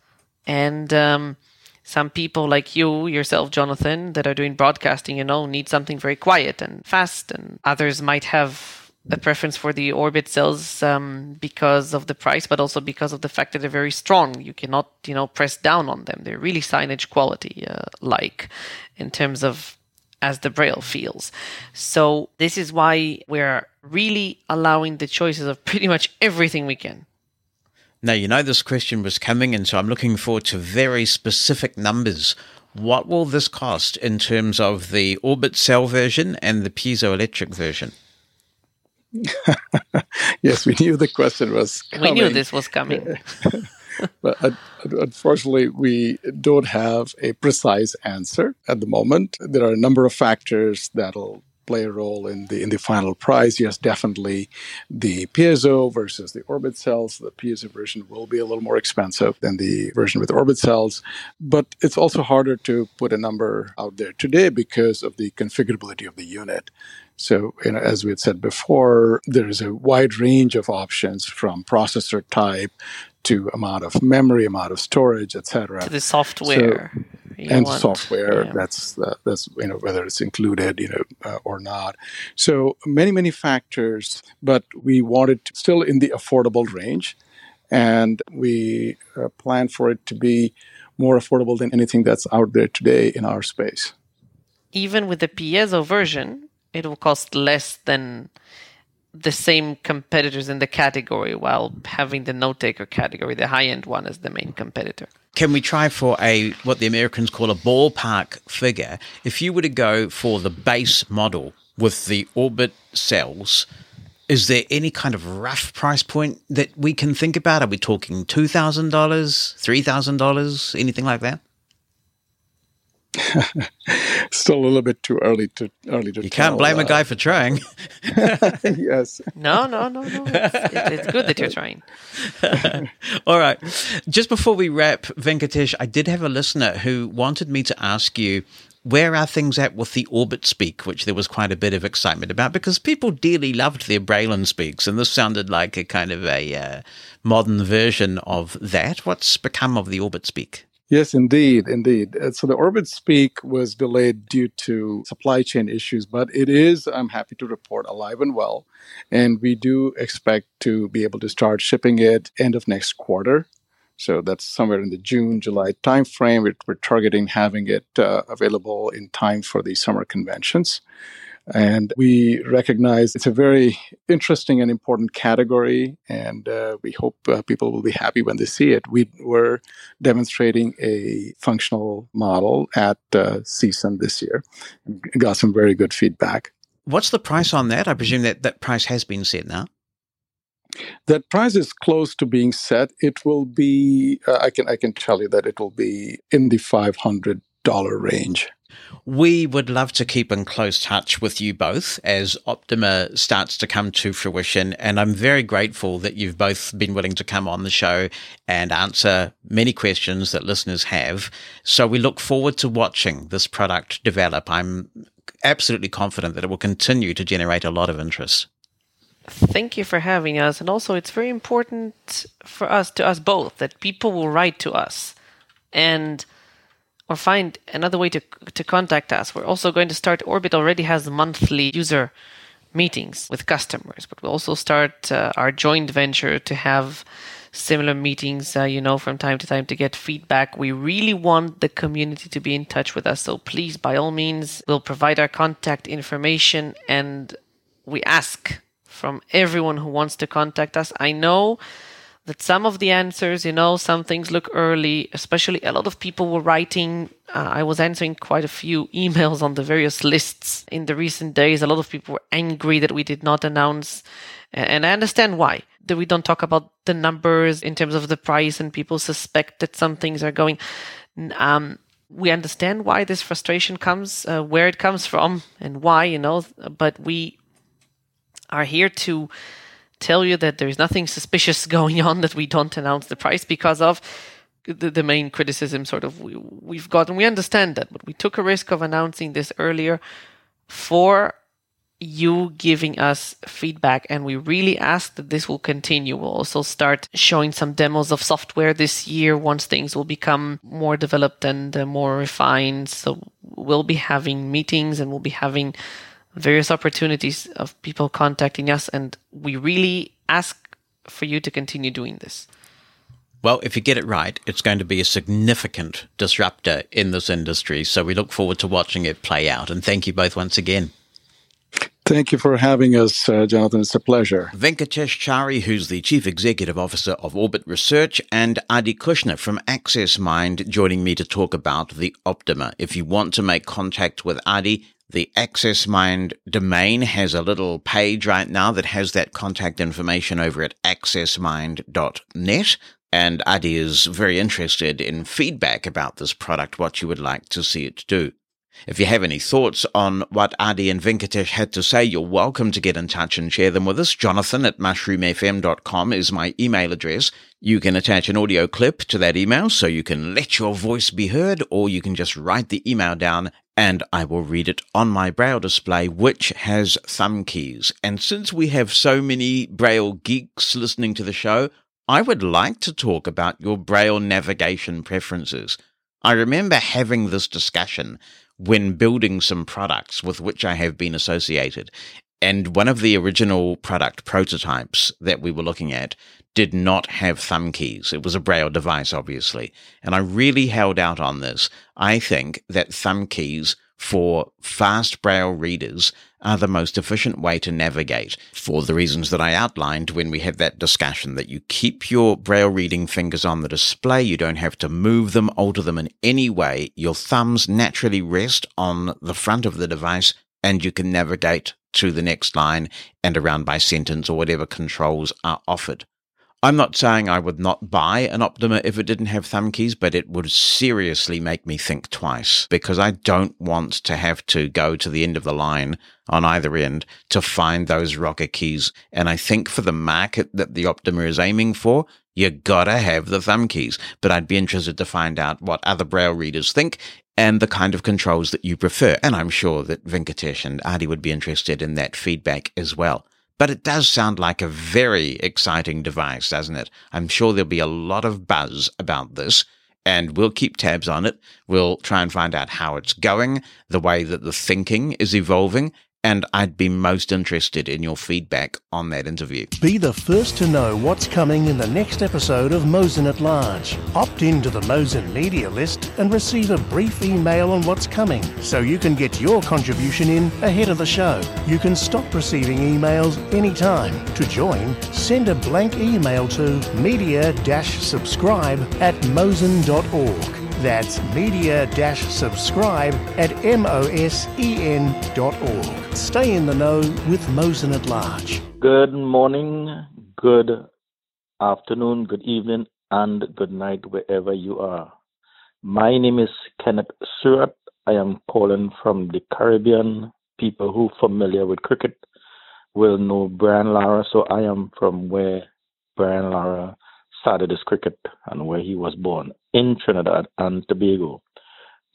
And um, some people like you yourself jonathan that are doing broadcasting you know need something very quiet and fast and others might have a preference for the orbit cells um, because of the price, but also because of the fact that they're very strong. You cannot, you know, press down on them. They're really signage quality uh, like in terms of as the braille feels. So this is why we're really allowing the choices of pretty much everything we can. Now, you know this question was coming, and so I'm looking forward to very specific numbers. What will this cost in terms of the orbit cell version and the piezoelectric version? (laughs) yes, we knew the question was coming. We knew this was coming. (laughs) but uh, unfortunately, we don't have a precise answer at the moment. There are a number of factors that'll play a role in the in the final price. Yes, definitely the piezo versus the orbit cells. The piezo version will be a little more expensive than the version with orbit cells, but it's also harder to put a number out there today because of the configurability of the unit. So, you know, as we had said before, there is a wide range of options from processor type to amount of memory, amount of storage, etc. To the software. So, and want, software yeah. that's uh, that's you know whether it's included you know uh, or not so many many factors but we wanted to still in the affordable range and we uh, plan for it to be more affordable than anything that's out there today in our space Even with the piezo version, it will cost less than the same competitors in the category while having the note taker category, the high end one, as the main competitor. Can we try for a what the Americans call a ballpark figure? If you were to go for the base model with the orbit cells, is there any kind of rough price point that we can think about? Are we talking two thousand dollars, three thousand dollars, anything like that? (laughs) still a little bit too early to early to You can't tell, blame a uh, guy for trying. (laughs) yes No, no, no, no. It's, it's good that you're trying. (laughs) All right. Just before we wrap, Venkatesh, I did have a listener who wanted me to ask you where are things at with the Orbit Speak, which there was quite a bit of excitement about because people dearly loved their Braille 'n Speaks, and this sounded like a kind of a uh, modern version of that. What's become of the Orbit Speak? Yes, indeed, indeed. Uh, So the Orbit Speak was delayed due to supply chain issues, but it is, I'm happy to report, alive and well. And we do expect to be able to start shipping it end of next quarter. So that's somewhere in the June, July timeframe. We're, we're targeting having it uh, available in time for the summer conventions. And we recognize it's a very interesting and important category, and uh, we hope uh, people will be happy when they see it. We were demonstrating a functional model at uh, CSUN this year and got some very good feedback. What's the price on that? I presume that that price has been set now. That price is close to being set. It will be. Uh, I can I can tell you that it will be in the five hundred range. We would love to keep in close touch with you both as Optima starts to come to fruition. And I'm very grateful that you've both been willing to come on the show and answer many questions that listeners have. So we look forward to watching this product develop. I'm absolutely confident that it will continue to generate a lot of interest. Thank you for having us. And also, it's very important for us, to us both, that people will write to us and or find another way to, to contact us. We're also going to start, Orbit already has monthly user meetings with customers, but we'll also start uh, our joint venture to have similar meetings, uh, you know, from time to time to get feedback. We really want the community to be in touch with us. So please, by all means, we'll provide our contact information and we ask from everyone who wants to contact us. I know that some of the answers, you know, some things look early, especially a lot of people were writing. Uh, I was answering quite a few (laughs) emails on the various lists in the recent days. A lot of people were angry that we did not announce, and I understand why. That we don't talk about the numbers in terms of the price, and people suspect that some things are going. Um, we understand why this frustration comes, uh, where it comes from, and why, you know, but we are here to tell you that there is nothing suspicious (laughs) going on that we don't announce the price because of the, the main criticism sort of we, we've got. And we understand that but we took a risk of announcing this earlier for you giving us feedback. And we really ask that this will continue. We'll also start showing some demos of software this year once things will become more developed and uh, more refined. So we'll be having meetings and we'll be having various opportunities of people contacting us, and we really ask for you to continue doing this. Well, if you get it right, it's going to be a significant disruptor in this industry. So we look forward to watching it play out. And thank you both once again. Thank you for having us, uh, Jonathan. It's a pleasure. Venkatesh Chari, who's the Chief Executive Officer of Orbit Research, and Adi Kushnir from AccessMind joining me to talk about the Optima. If you want to make contact with Adi, the AccessMind domain has a little page right now that has that contact information over at accessmind.net. And Adi is very interested in feedback about this product, what you would like to see it do. If you have any thoughts on what Adi and Venkatesh had to say, you're welcome to get in touch and share them with us. Jonathan at mushroomfm.com is my email address. You can attach an audio clip to that email so you can let your voice be heard, or you can just write the email down and I will read it on my Braille display, which has thumb keys. And since we have so many Braille geeks listening to the show, I would like to talk about your Braille navigation preferences. I remember having this discussion when building some products with which I have been associated. And one of the original product prototypes that we were looking at did not have thumb keys. It was a braille device, obviously. And I really held out on this. I think that thumb keys for fast braille readers are the most efficient way to navigate for the reasons that I outlined when we had that discussion that you keep your braille reading fingers on the display. You don't have to move them, alter them in any way. Your thumbs naturally rest on the front of the device and you can navigate to the next line and around by sentence or whatever controls are offered. I'm not saying I would not buy an Optima if it didn't have thumb keys, but it would seriously make me think twice because I don't want to have to go to the end of the line on either end to find those rocker keys. And I think for the market that the Optima is aiming for, you gotta have the thumb keys. But I'd be interested to find out what other Braille readers think and the kind of controls that you prefer. And I'm sure that Venkatesh and Adi would be interested in that feedback as well. But it does sound like a very exciting device, doesn't it? I'm sure there'll be a lot of buzz about this, and we'll keep tabs on it. We'll try and find out how it's going, the way that the thinking is evolving, and I'd be most interested in your feedback on that interview. Be the first to know what's coming in the next episode of Mosen at Large. Opt into the Mosen media list and receive a brief email on what's coming so you can get your contribution in ahead of the show. You can stop receiving emails anytime. To join, send a blank email to media-subscribe at mosen.org. That's media-subscribe at mosen.org. Stay in the know with Mosen at Large. Good morning, good afternoon, good evening, and good night wherever you are. My name is Kenneth Surratt. I am calling from the Caribbean. People who are familiar with cricket will know Brian Lara. So I am from where Brian Lara started his cricket and where he was born in Trinidad and Tobago.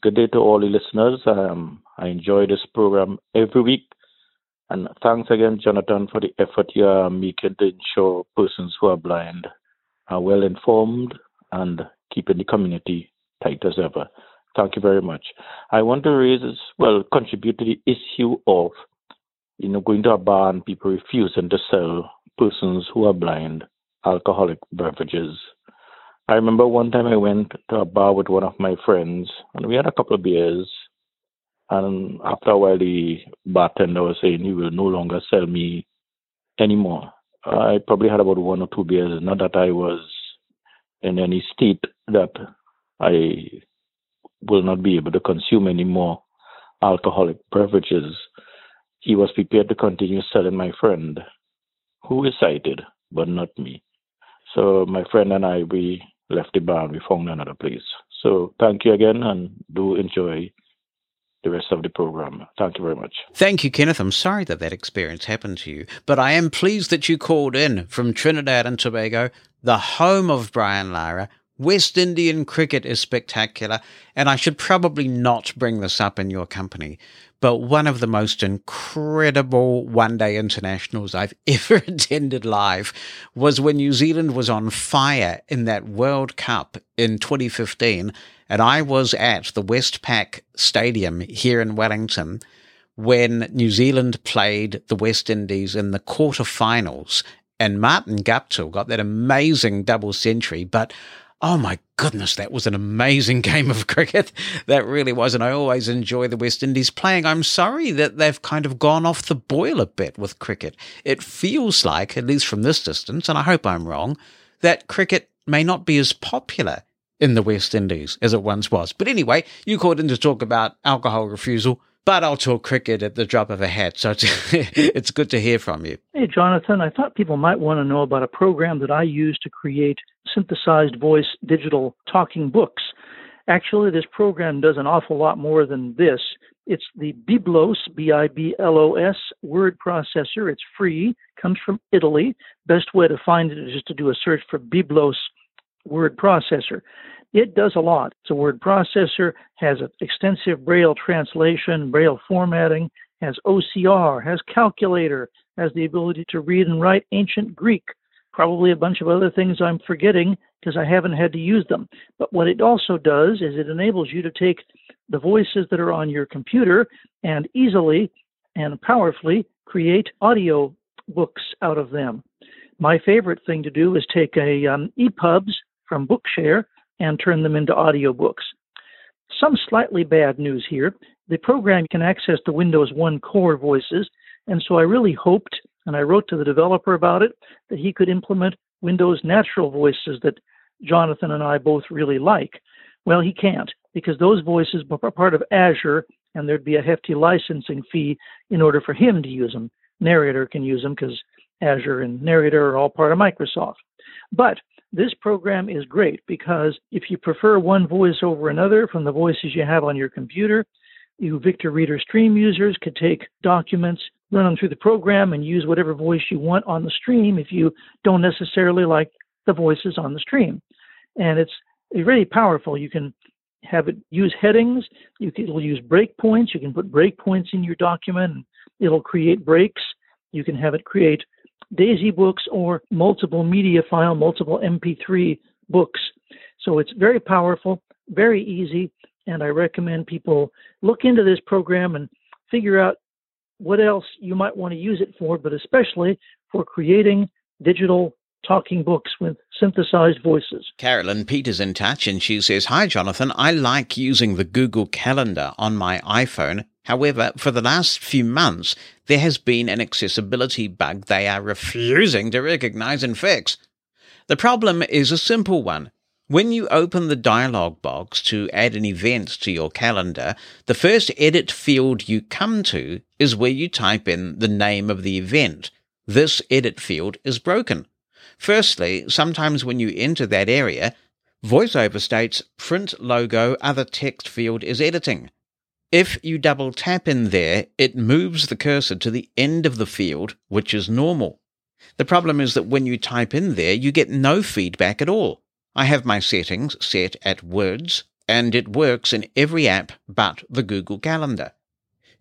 Good day to all the listeners. Um, I enjoy this program every week. And thanks again, Jonathan, for the effort you are making to ensure persons who are blind are well informed and keeping the community tight as ever. Thank you very much. I want to raise, well, contribute to the issue of, you know, going to a bar and people refusing to sell persons who are blind alcoholic beverages. I remember one time I went to a bar with one of my friends and we had a couple of beers. And after a while, the bartender was saying he will no longer sell me anymore. I probably had about one or two beers. Not that I was in any state that I will not be able to consume any more alcoholic beverages. He was prepared to continue selling my friend, who is sighted, but not me. So my friend and I, we left the bar and we found another place. So thank you again and do enjoy the rest of the program. Thank you very much. Thank you, Kenneth. I'm sorry that that experience happened to you, but I am pleased that you called in from Trinidad and Tobago, the home of Brian Lara. West Indian cricket is spectacular, and I should probably not bring this up in your company, but one of the most incredible one day internationals I've (laughs) ever attended live was when New Zealand was on fire in that World Cup in 2015 and I was at the Westpac Stadium here in Wellington when New Zealand played the West Indies in the quarterfinals. And Martin Guptill got that amazing double century. But oh my goodness, that was an amazing (laughs) game of cricket. That really was. And I always enjoy the West Indies playing. I'm sorry that they've kind of gone off the boil a bit with cricket. It feels like, at least from this distance, and I hope I'm wrong, that cricket may not be as popular in the West Indies as it once was. But anyway, you called in to talk about alcohol refusal, but I'll talk cricket at the drop of a hat. So it's, (laughs) it's good to hear from you. Hey, Jonathan, I thought people might want to know about a program that I use to create synthesized voice digital talking books. Actually, this program does an awful lot more than this. It's the Biblos, B I B L O S, word processor. It's free, comes from Italy. Best way to find it is just to do a search for Biblos word processor. It does a lot. It's a word processor, has extensive Braille translation, Braille formatting, has OCR, has calculator, has the ability to read and write ancient Greek, probably a bunch of other things I'm forgetting because I haven't had to use them. But what it also does is it enables you to take the voices that are on your computer and easily and powerfully create audio books out of them. My favorite thing to do is take a um, EPUBs from Bookshare and turn them into audiobooks. Some slightly bad news here. The program can access the Windows OneCore voices, and so I really hoped, and I wrote to the developer about it, that he could implement Windows natural voices that Jonathan and I both really like. Well, he can't, because those voices are part of Azure, and there'd be a hefty licensing fee in order for him to use them. Narrator can use them because Azure and Narrator are all part of Microsoft. But this program is great because if you prefer one voice over another from the voices you have on your computer, you Victor Reader Stream users could take documents, run them through the program, and use whatever voice you want on the stream if you don't necessarily like the voices on the stream. And it's, really powerful. You can have it use headings. You can, it'll use breakpoints. You can put breakpoints in your document. It'll create breaks. You can have it create DAISY books or multiple media file, multiple MP3 books. So it's very powerful, very easy, and I recommend people look into this program and figure out what else you might want to use it for, but especially for creating digital talking books with synthesized voices. Carolyn Peters in touch and she says, Hi, Jonathan. I like using the Google Calendar on my iPhone However, for the last few months, there has been an accessibility bug they are refusing to recognize and fix. The problem is a simple one. When you open the dialog box to add an event to your calendar, the first edit field you come to is where you type in the name of the event. This edit field is broken. Firstly, sometimes when you enter that area, VoiceOver states print logo other text field is editing. If you double tap in there, it moves the cursor to the end of the field, which is normal. The problem is that when you type in there, you get no feedback at all. I have my settings set at words, and it works in every app but the Google Calendar.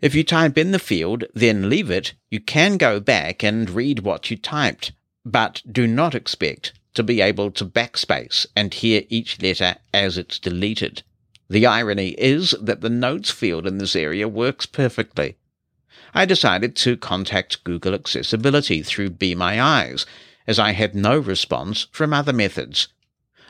If you type in the field, then leave it, you can go back and read what you typed, but do not expect to be able to backspace and hear each letter as it's deleted. The irony is that the notes field in this area works perfectly. I decided to contact Google Accessibility through Be My Eyes, as I had no response from other methods.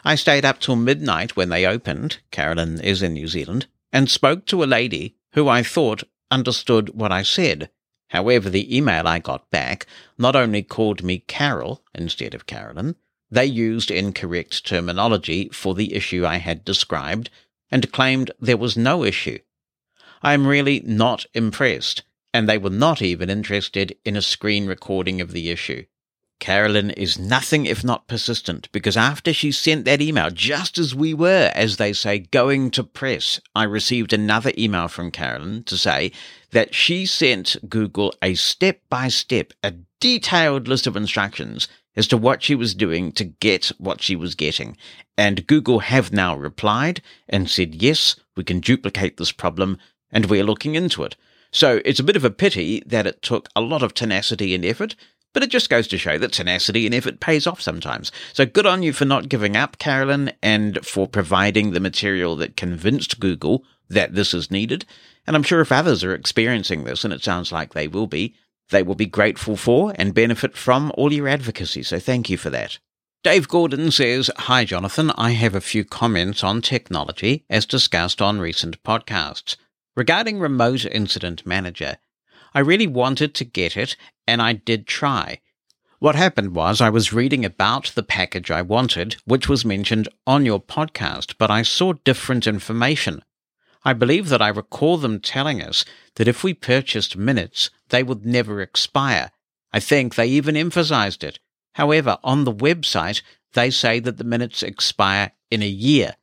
I stayed up till midnight when they opened, Carolyn is in New Zealand, and spoke to a lady who I thought understood what I said. However, the email I got back not only called me Carol instead of Carolyn, they used incorrect terminology for the issue I had described and claimed there was no issue. I am really not impressed, and they were not even interested in a screen recording of the issue. Carolyn is nothing if not persistent because after she sent that email, just as we were, as they say, going to press, I received another email from Carolyn to say that she sent Google a step by step, a detailed list of instructions as to what she was doing to get what she was getting. And Google have now replied and said, yes, we can duplicate this problem and we're looking into it. So it's a bit of a pity that it took a lot of tenacity and effort, but it just goes to show that tenacity and effort pays off sometimes. So good on you for not giving up, Carolyn, and for providing the material that convinced Google that this is needed. And I'm sure if others are experiencing this, and it sounds like they will be, they will be grateful for and benefit from all your advocacy. So thank you for that. Dave Gordon says, Hi, Jonathan. I have a few comments on technology as discussed on recent podcasts. Regarding Remote Incident Manager, I really wanted to get it and I did try. What happened was I was reading about the package I wanted, which was mentioned on your podcast, but I saw different information. I believe that I recall them telling us that if we purchased minutes, they would never expire. I think they even emphasized it. However, on the website, they say that the minutes expire in a year.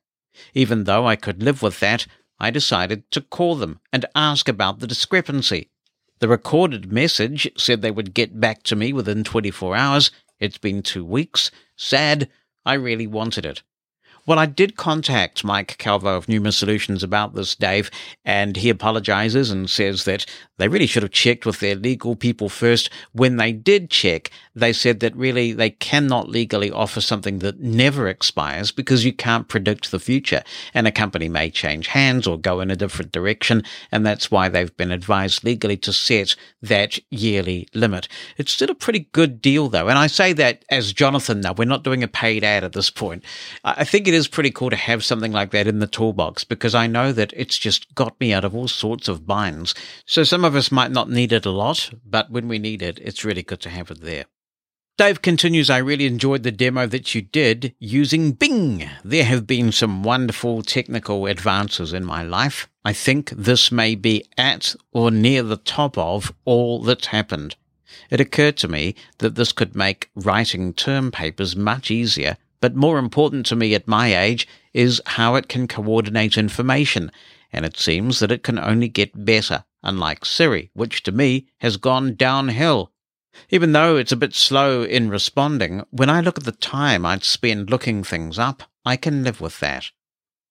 Even though I could live with that, I decided to call them and ask about the discrepancy. The recorded message said they would get back to me within 24 hours. It's been two weeks. Sad. I really wanted it. Well, I did contact Mike Calvo of Pneuma Solutions about this, Dave, and he apologizes and says that they really should have checked with their legal people first. When they did check, they said that really they cannot legally offer something that never expires because you can't predict the future. And a company may change hands or go in a different direction. And that's why they've been advised legally to set that yearly limit. It's still a pretty good deal, though. And I say that as Jonathan now, we're not doing a paid ad at this point. I think it is pretty cool to have something like that in the toolbox because I know that it's just got me out of all sorts of binds. So some of us might not need it a lot, but when we need it, it's really good to have it there. Dave continues, I really enjoyed the demo that you did using Bing. There have been some wonderful technical advances in my life. I think this may be at or near the top of all that's happened. It occurred to me that this could make writing term papers much easier but more important to me at my age is how it can coordinate information, and it seems that it can only get better, unlike Siri, which to me has gone downhill. Even though it's a bit slow in responding, when I look at the time I'd spend looking things up, I can live with that.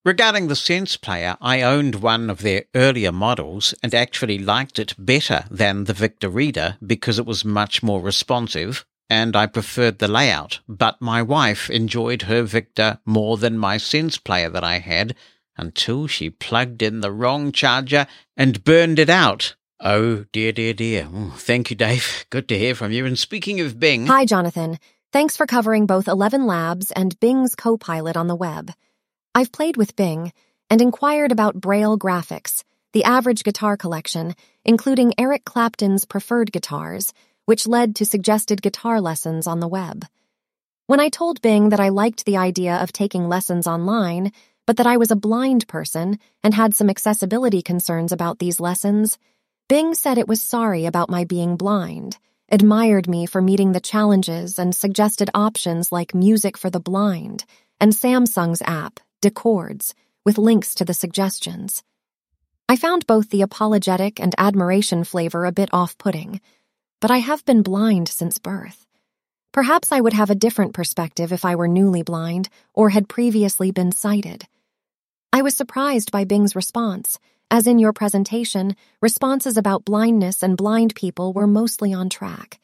Regarding the Sense Player, I owned one of their earlier models and actually liked it better than the Victor Reader because it was much more responsive, and I preferred the layout, but my wife enjoyed her Victor more than my Sense player that I had until she plugged in the wrong charger and burned it out. Oh, dear, dear, dear. Thank you, Dave. (laughs) Good to hear from you. And speaking of Bing. Hi, Jonathan. Thanks for covering both 11 Labs and Bing's Copilot on the web. I've played with Bing and inquired about Braille graphics, the average guitar collection, including Eric Clapton's preferred guitars which led to suggested guitar lessons on the web. When I told Bing that I liked the idea of taking lessons online, but that I was a blind person and had some accessibility concerns about these lessons, Bing said it was sorry about my being blind, admired me for meeting the challenges, and suggested options like music for the blind, and Samsung's app, Decords, with links to the suggestions. I found both the apologetic and admiration flavor a bit off putting, but I have been blind since birth. Perhaps I would have a different perspective if I were newly blind or had previously been sighted. I was surprised by Bing's response, as in your presentation, responses about blindness and blind people were mostly on track.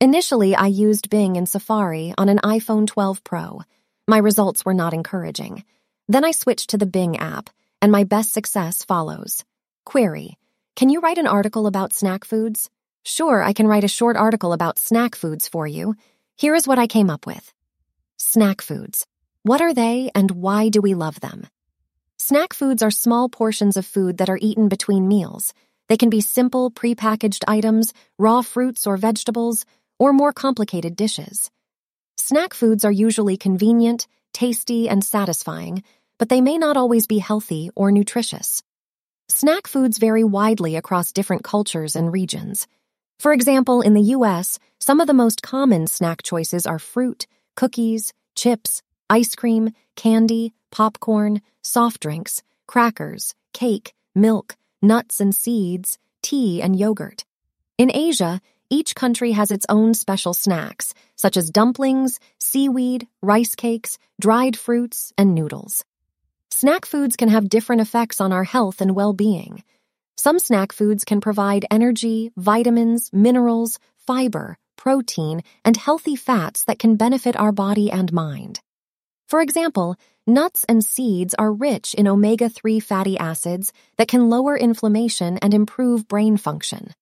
Initially, I used Bing in Safari on an iPhone 12 Pro. My results were not encouraging. Then I switched to the Bing app, and my best success follows. Query Can you write an article about snack foods? Sure, I can write a short article about snack foods for you. Here is what I came up with Snack foods. What are they and why do we love them? Snack foods are small portions of food that are eaten between meals. They can be simple, prepackaged items, raw fruits or vegetables, or more complicated dishes. Snack foods are usually convenient, tasty, and satisfying, but they may not always be healthy or nutritious. Snack foods vary widely across different cultures and regions. For example, in the US, some of the most common snack choices are fruit, cookies, chips, ice cream, candy, popcorn, soft drinks, crackers, cake, milk, nuts and seeds, tea, and yogurt. In Asia, each country has its own special snacks, such as dumplings, seaweed, rice cakes, dried fruits, and noodles. Snack foods can have different effects on our health and well being. Some snack foods can provide energy, vitamins, minerals, fiber, protein, and healthy fats that can benefit our body and mind. For example, nuts and seeds are rich in omega 3 fatty acids that can lower inflammation and improve brain function.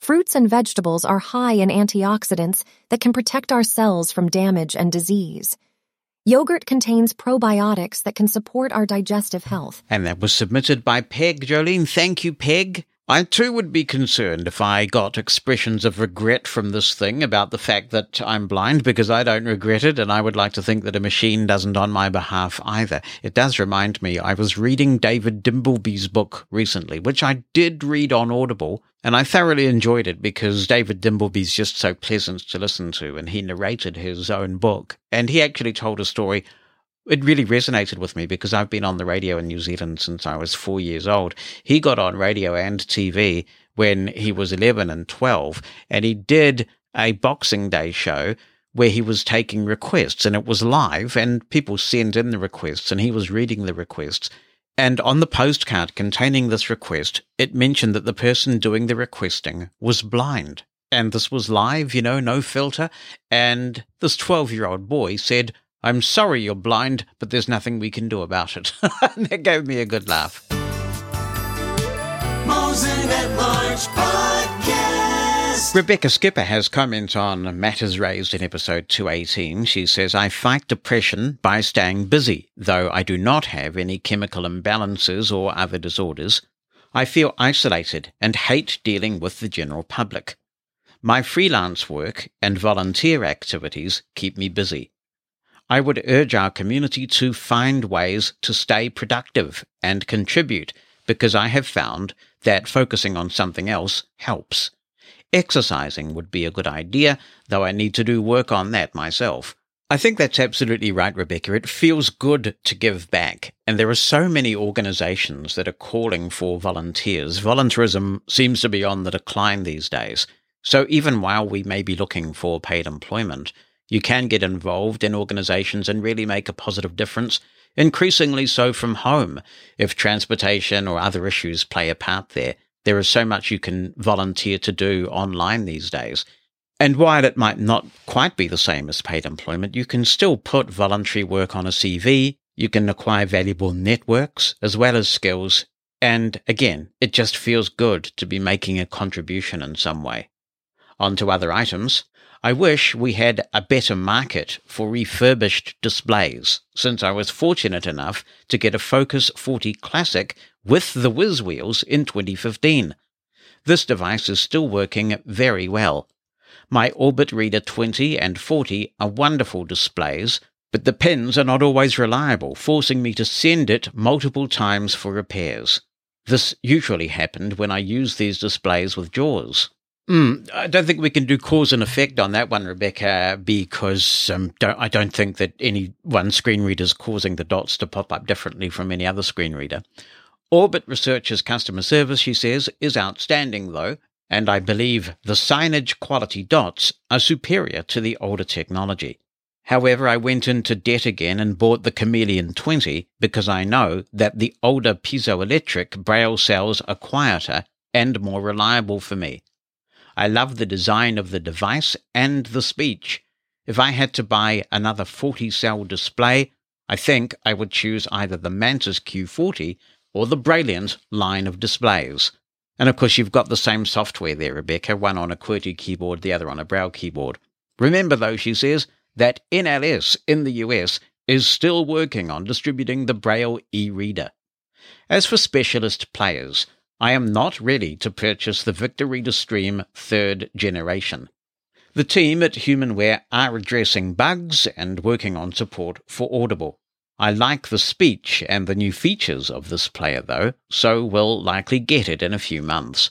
Fruits and vegetables are high in antioxidants that can protect our cells from damage and disease. Yogurt contains probiotics that can support our digestive health. And that was submitted by Peg. Jolene, thank you, Peg. I too would be concerned if I got expressions of regret from this thing about the fact that I'm blind because I don't regret it, and I would like to think that a machine doesn't on my behalf either. It does remind me, I was reading David Dimbleby's book recently, which I did read on Audible, and I thoroughly enjoyed it because David Dimbleby's just so pleasant to listen to, and he narrated his own book. And he actually told a story it really resonated with me because I've been on the radio in New Zealand since I was four years old. He got on radio and TV when he was 11 and 12, and he did a Boxing Day show where he was taking requests, and it was live, and people sent in the requests, and he was reading the requests. And on the postcard containing this request, it mentioned that the person doing the requesting was blind. And this was live, you know, no filter. And this 12 year old boy said, I'm sorry you're blind, but there's nothing we can do about it. (laughs) that gave me a good laugh. Mosen at Large Podcast. Rebecca Skipper has comment on matters raised in episode 218. She says, I fight depression by staying busy, though I do not have any chemical imbalances or other disorders. I feel isolated and hate dealing with the general public. My freelance work and volunteer activities keep me busy. I would urge our community to find ways to stay productive and contribute because I have found that focusing on something else helps. Exercising would be a good idea, though I need to do work on that myself. I think that's absolutely right, Rebecca. It feels good to give back. And there are so many organizations that are calling for volunteers. Volunteerism seems to be on the decline these days. So even while we may be looking for paid employment, you can get involved in organizations and really make a positive difference, increasingly so from home. If transportation or other issues play a part there, there is so much you can volunteer to do online these days. And while it might not quite be the same as paid employment, you can still put voluntary work on a CV, you can acquire valuable networks as well as skills, and again, it just feels good to be making a contribution in some way. On to other items. I wish we had a better market for refurbished displays, since I was fortunate enough to get a Focus 40 Classic with the whiz wheels in 2015. This device is still working very well. My Orbit Reader 20 and 40 are wonderful displays, but the pens are not always reliable, forcing me to send it multiple times for repairs. This usually happened when I used these displays with JAWS. Mm, I don't think we can do cause and effect on that one, Rebecca, because um, don't, I don't think that any one screen reader is causing the dots to pop up differently from any other screen reader. Orbit Research's customer service, she says, is outstanding, though, and I believe the signage quality dots are superior to the older technology. However, I went into debt again and bought the Chameleon 20 because I know that the older piezoelectric braille cells are quieter and more reliable for me. I love the design of the device and the speech. If I had to buy another 40 cell display, I think I would choose either the Mantis Q40 or the Brailliant line of displays. And of course, you've got the same software there, Rebecca, one on a QWERTY keyboard, the other on a Braille keyboard. Remember, though, she says, that NLS in the US is still working on distributing the Braille e reader. As for specialist players, I am not ready to purchase the Victor Reader Stream third generation. The team at Humanware are addressing bugs and working on support for Audible. I like the speech and the new features of this player, though, so will likely get it in a few months.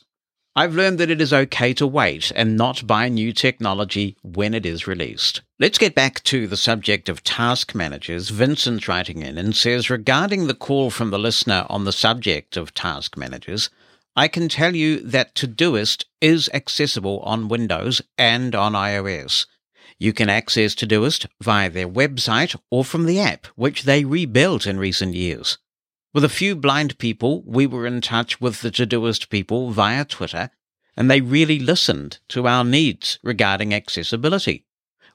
I've learned that it is okay to wait and not buy new technology when it is released. Let's get back to the subject of task managers. Vincent's writing in and says regarding the call from the listener on the subject of task managers, I can tell you that Todoist is accessible on Windows and on iOS. You can access Todoist via their website or from the app, which they rebuilt in recent years. With a few blind people, we were in touch with the Todoist people via Twitter, and they really listened to our needs regarding accessibility.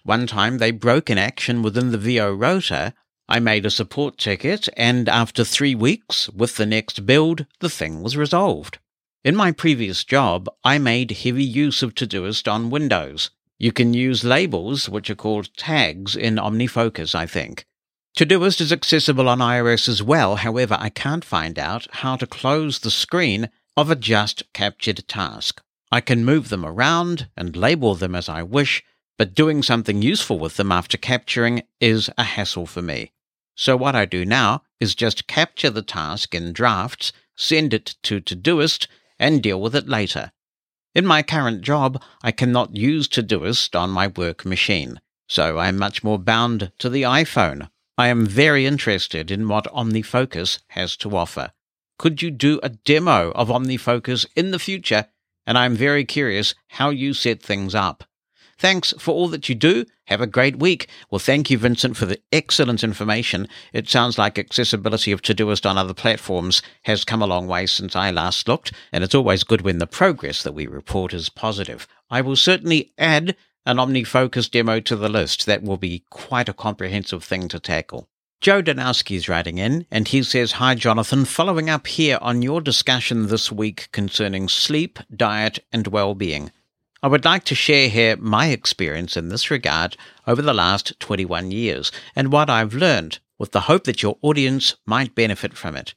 One time they broke an action within the VO rotor. I made a support ticket, and after three weeks, with the next build, the thing was resolved. In my previous job, I made heavy use of Todoist on Windows. You can use labels, which are called tags, in OmniFocus, I think. Todoist is accessible on iOS as well, however, I can't find out how to close the screen of a just captured task. I can move them around and label them as I wish, but doing something useful with them after capturing is a hassle for me. So what I do now is just capture the task in drafts, send it to Todoist, and deal with it later. In my current job, I cannot use Todoist on my work machine, so I am much more bound to the iPhone. I am very interested in what OmniFocus has to offer. Could you do a demo of OmniFocus in the future? And I'm very curious how you set things up. Thanks for all that you do. Have a great week. Well, thank you, Vincent, for the excellent information. It sounds like accessibility of Todoist on other platforms has come a long way since I last looked, and it's always good when the progress that we report is positive. I will certainly add an OmniFocus demo to the list. That will be quite a comprehensive thing to tackle. Joe Danowski is writing in, and he says, Hi, Jonathan. Following up here on your discussion this week concerning sleep, diet, and well being. I would like to share here my experience in this regard over the last 21 years and what I've learned with the hope that your audience might benefit from it.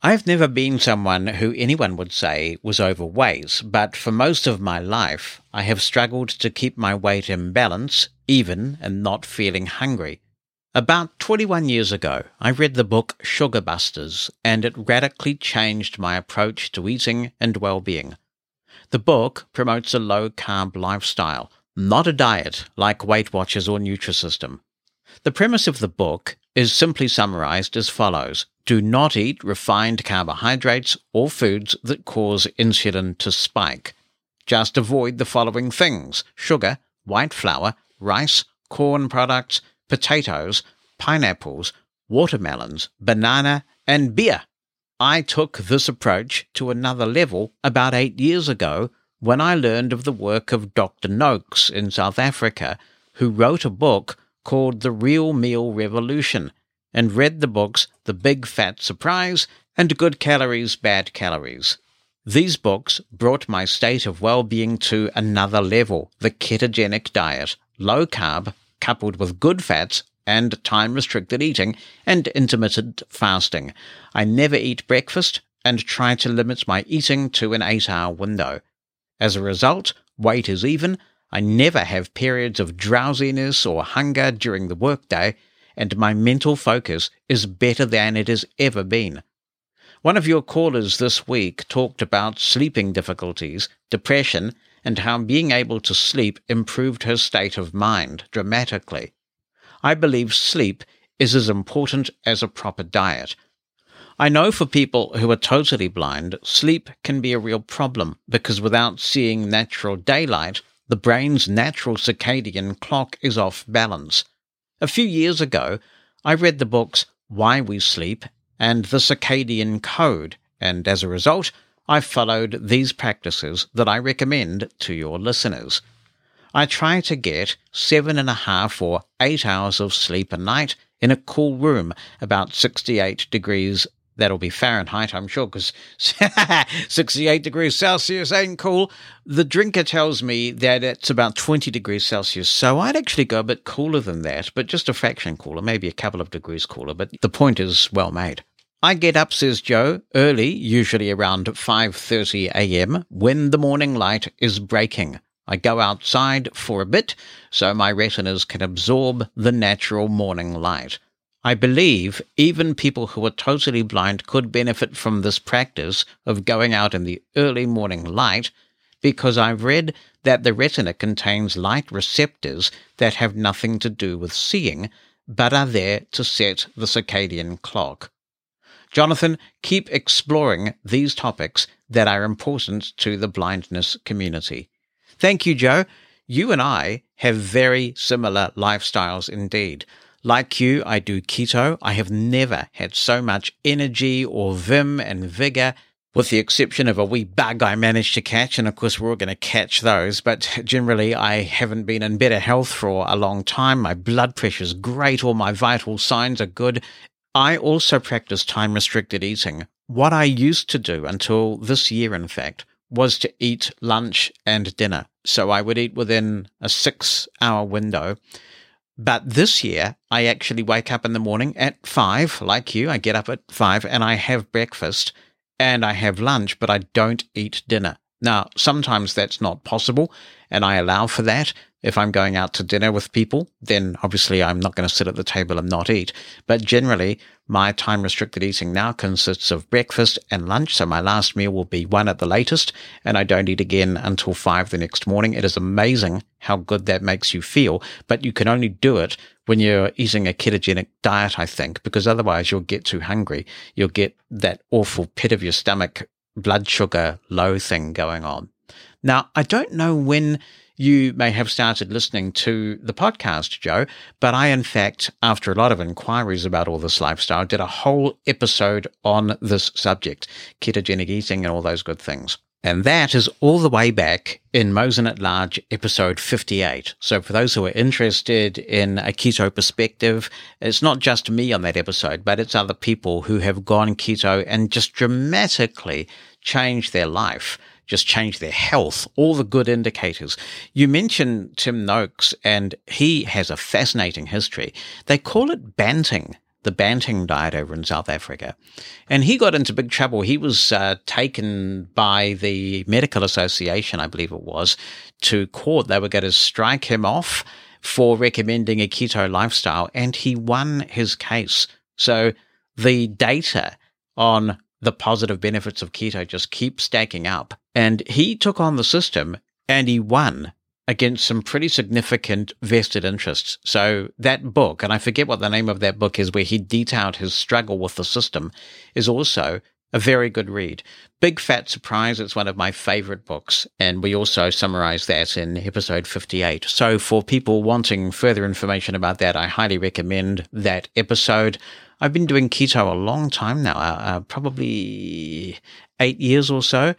I've never been someone who anyone would say was overweight, but for most of my life, I have struggled to keep my weight in balance, even and not feeling hungry. About 21 years ago, I read the book Sugar Busters, and it radically changed my approach to eating and well being. The book promotes a low carb lifestyle, not a diet like Weight Watchers or Nutrisystem. The premise of the book is simply summarized as follows Do not eat refined carbohydrates or foods that cause insulin to spike. Just avoid the following things sugar, white flour, rice, corn products, potatoes, pineapples, watermelons, banana, and beer. I took this approach to another level about eight years ago when I learned of the work of Dr. Noakes in South Africa, who wrote a book called The Real Meal Revolution and read the books The Big Fat Surprise and Good Calories, Bad Calories. These books brought my state of well being to another level the ketogenic diet, low carb, coupled with good fats and time restricted eating and intermittent fasting. I never eat breakfast and try to limit my eating to an eight hour window. As a result, weight is even. I never have periods of drowsiness or hunger during the workday, and my mental focus is better than it has ever been. One of your callers this week talked about sleeping difficulties, depression, and how being able to sleep improved her state of mind dramatically. I believe sleep is as important as a proper diet. I know for people who are totally blind, sleep can be a real problem because without seeing natural daylight, the brain's natural circadian clock is off balance. A few years ago, I read the books Why We Sleep and The Circadian Code, and as a result, I followed these practices that I recommend to your listeners. I try to get seven and a half or eight hours of sleep a night in a cool room, about 68 degrees. That'll be Fahrenheit, I'm sure, because (laughs) 68 degrees Celsius ain't cool. The drinker tells me that it's about 20 degrees Celsius, so I'd actually go a bit cooler than that, but just a fraction cooler, maybe a couple of degrees cooler, but the point is well made. I get up, says Joe, early, usually around 5:30 a.m., when the morning light is breaking. I go outside for a bit so my retinas can absorb the natural morning light. I believe even people who are totally blind could benefit from this practice of going out in the early morning light because I've read that the retina contains light receptors that have nothing to do with seeing, but are there to set the circadian clock. Jonathan, keep exploring these topics that are important to the blindness community. Thank you, Joe. You and I have very similar lifestyles indeed. Like you, I do keto. I have never had so much energy or vim and vigor, with the exception of a wee bug I managed to catch. And of course, we're all going to catch those. But generally, I haven't been in better health for a long time. My blood pressure's great. All my vital signs are good. I also practice time restricted eating. What I used to do until this year, in fact, was to eat lunch and dinner. So I would eat within a six hour window. But this year, I actually wake up in the morning at five, like you. I get up at five and I have breakfast and I have lunch, but I don't eat dinner. Now, sometimes that's not possible, and I allow for that. If I'm going out to dinner with people, then obviously I'm not going to sit at the table and not eat. But generally, my time restricted eating now consists of breakfast and lunch. So my last meal will be one at the latest, and I don't eat again until five the next morning. It is amazing how good that makes you feel, but you can only do it when you're eating a ketogenic diet, I think, because otherwise you'll get too hungry. You'll get that awful pit of your stomach, blood sugar low thing going on. Now, I don't know when you may have started listening to the podcast, Joe, but I, in fact, after a lot of inquiries about all this lifestyle, did a whole episode on this subject ketogenic eating and all those good things. And that is all the way back in Mosen at Large, episode 58. So for those who are interested in a keto perspective, it's not just me on that episode, but it's other people who have gone keto and just dramatically changed their life just change their health, all the good indicators. You mentioned Tim Noakes, and he has a fascinating history. They call it banting, the banting diet over in South Africa. And he got into big trouble. He was uh, taken by the Medical Association, I believe it was, to court. They were going to strike him off for recommending a keto lifestyle, and he won his case. So the data on the positive benefits of keto just keep stacking up. And he took on the system and he won against some pretty significant vested interests. So that book, and I forget what the name of that book is, where he detailed his struggle with the system, is also a very good read. Big Fat Surprise, it's one of my favorite books, and we also summarize that in episode 58. So for people wanting further information about that, I highly recommend that episode. I've been doing keto a long time now, uh, uh, probably eight years or so,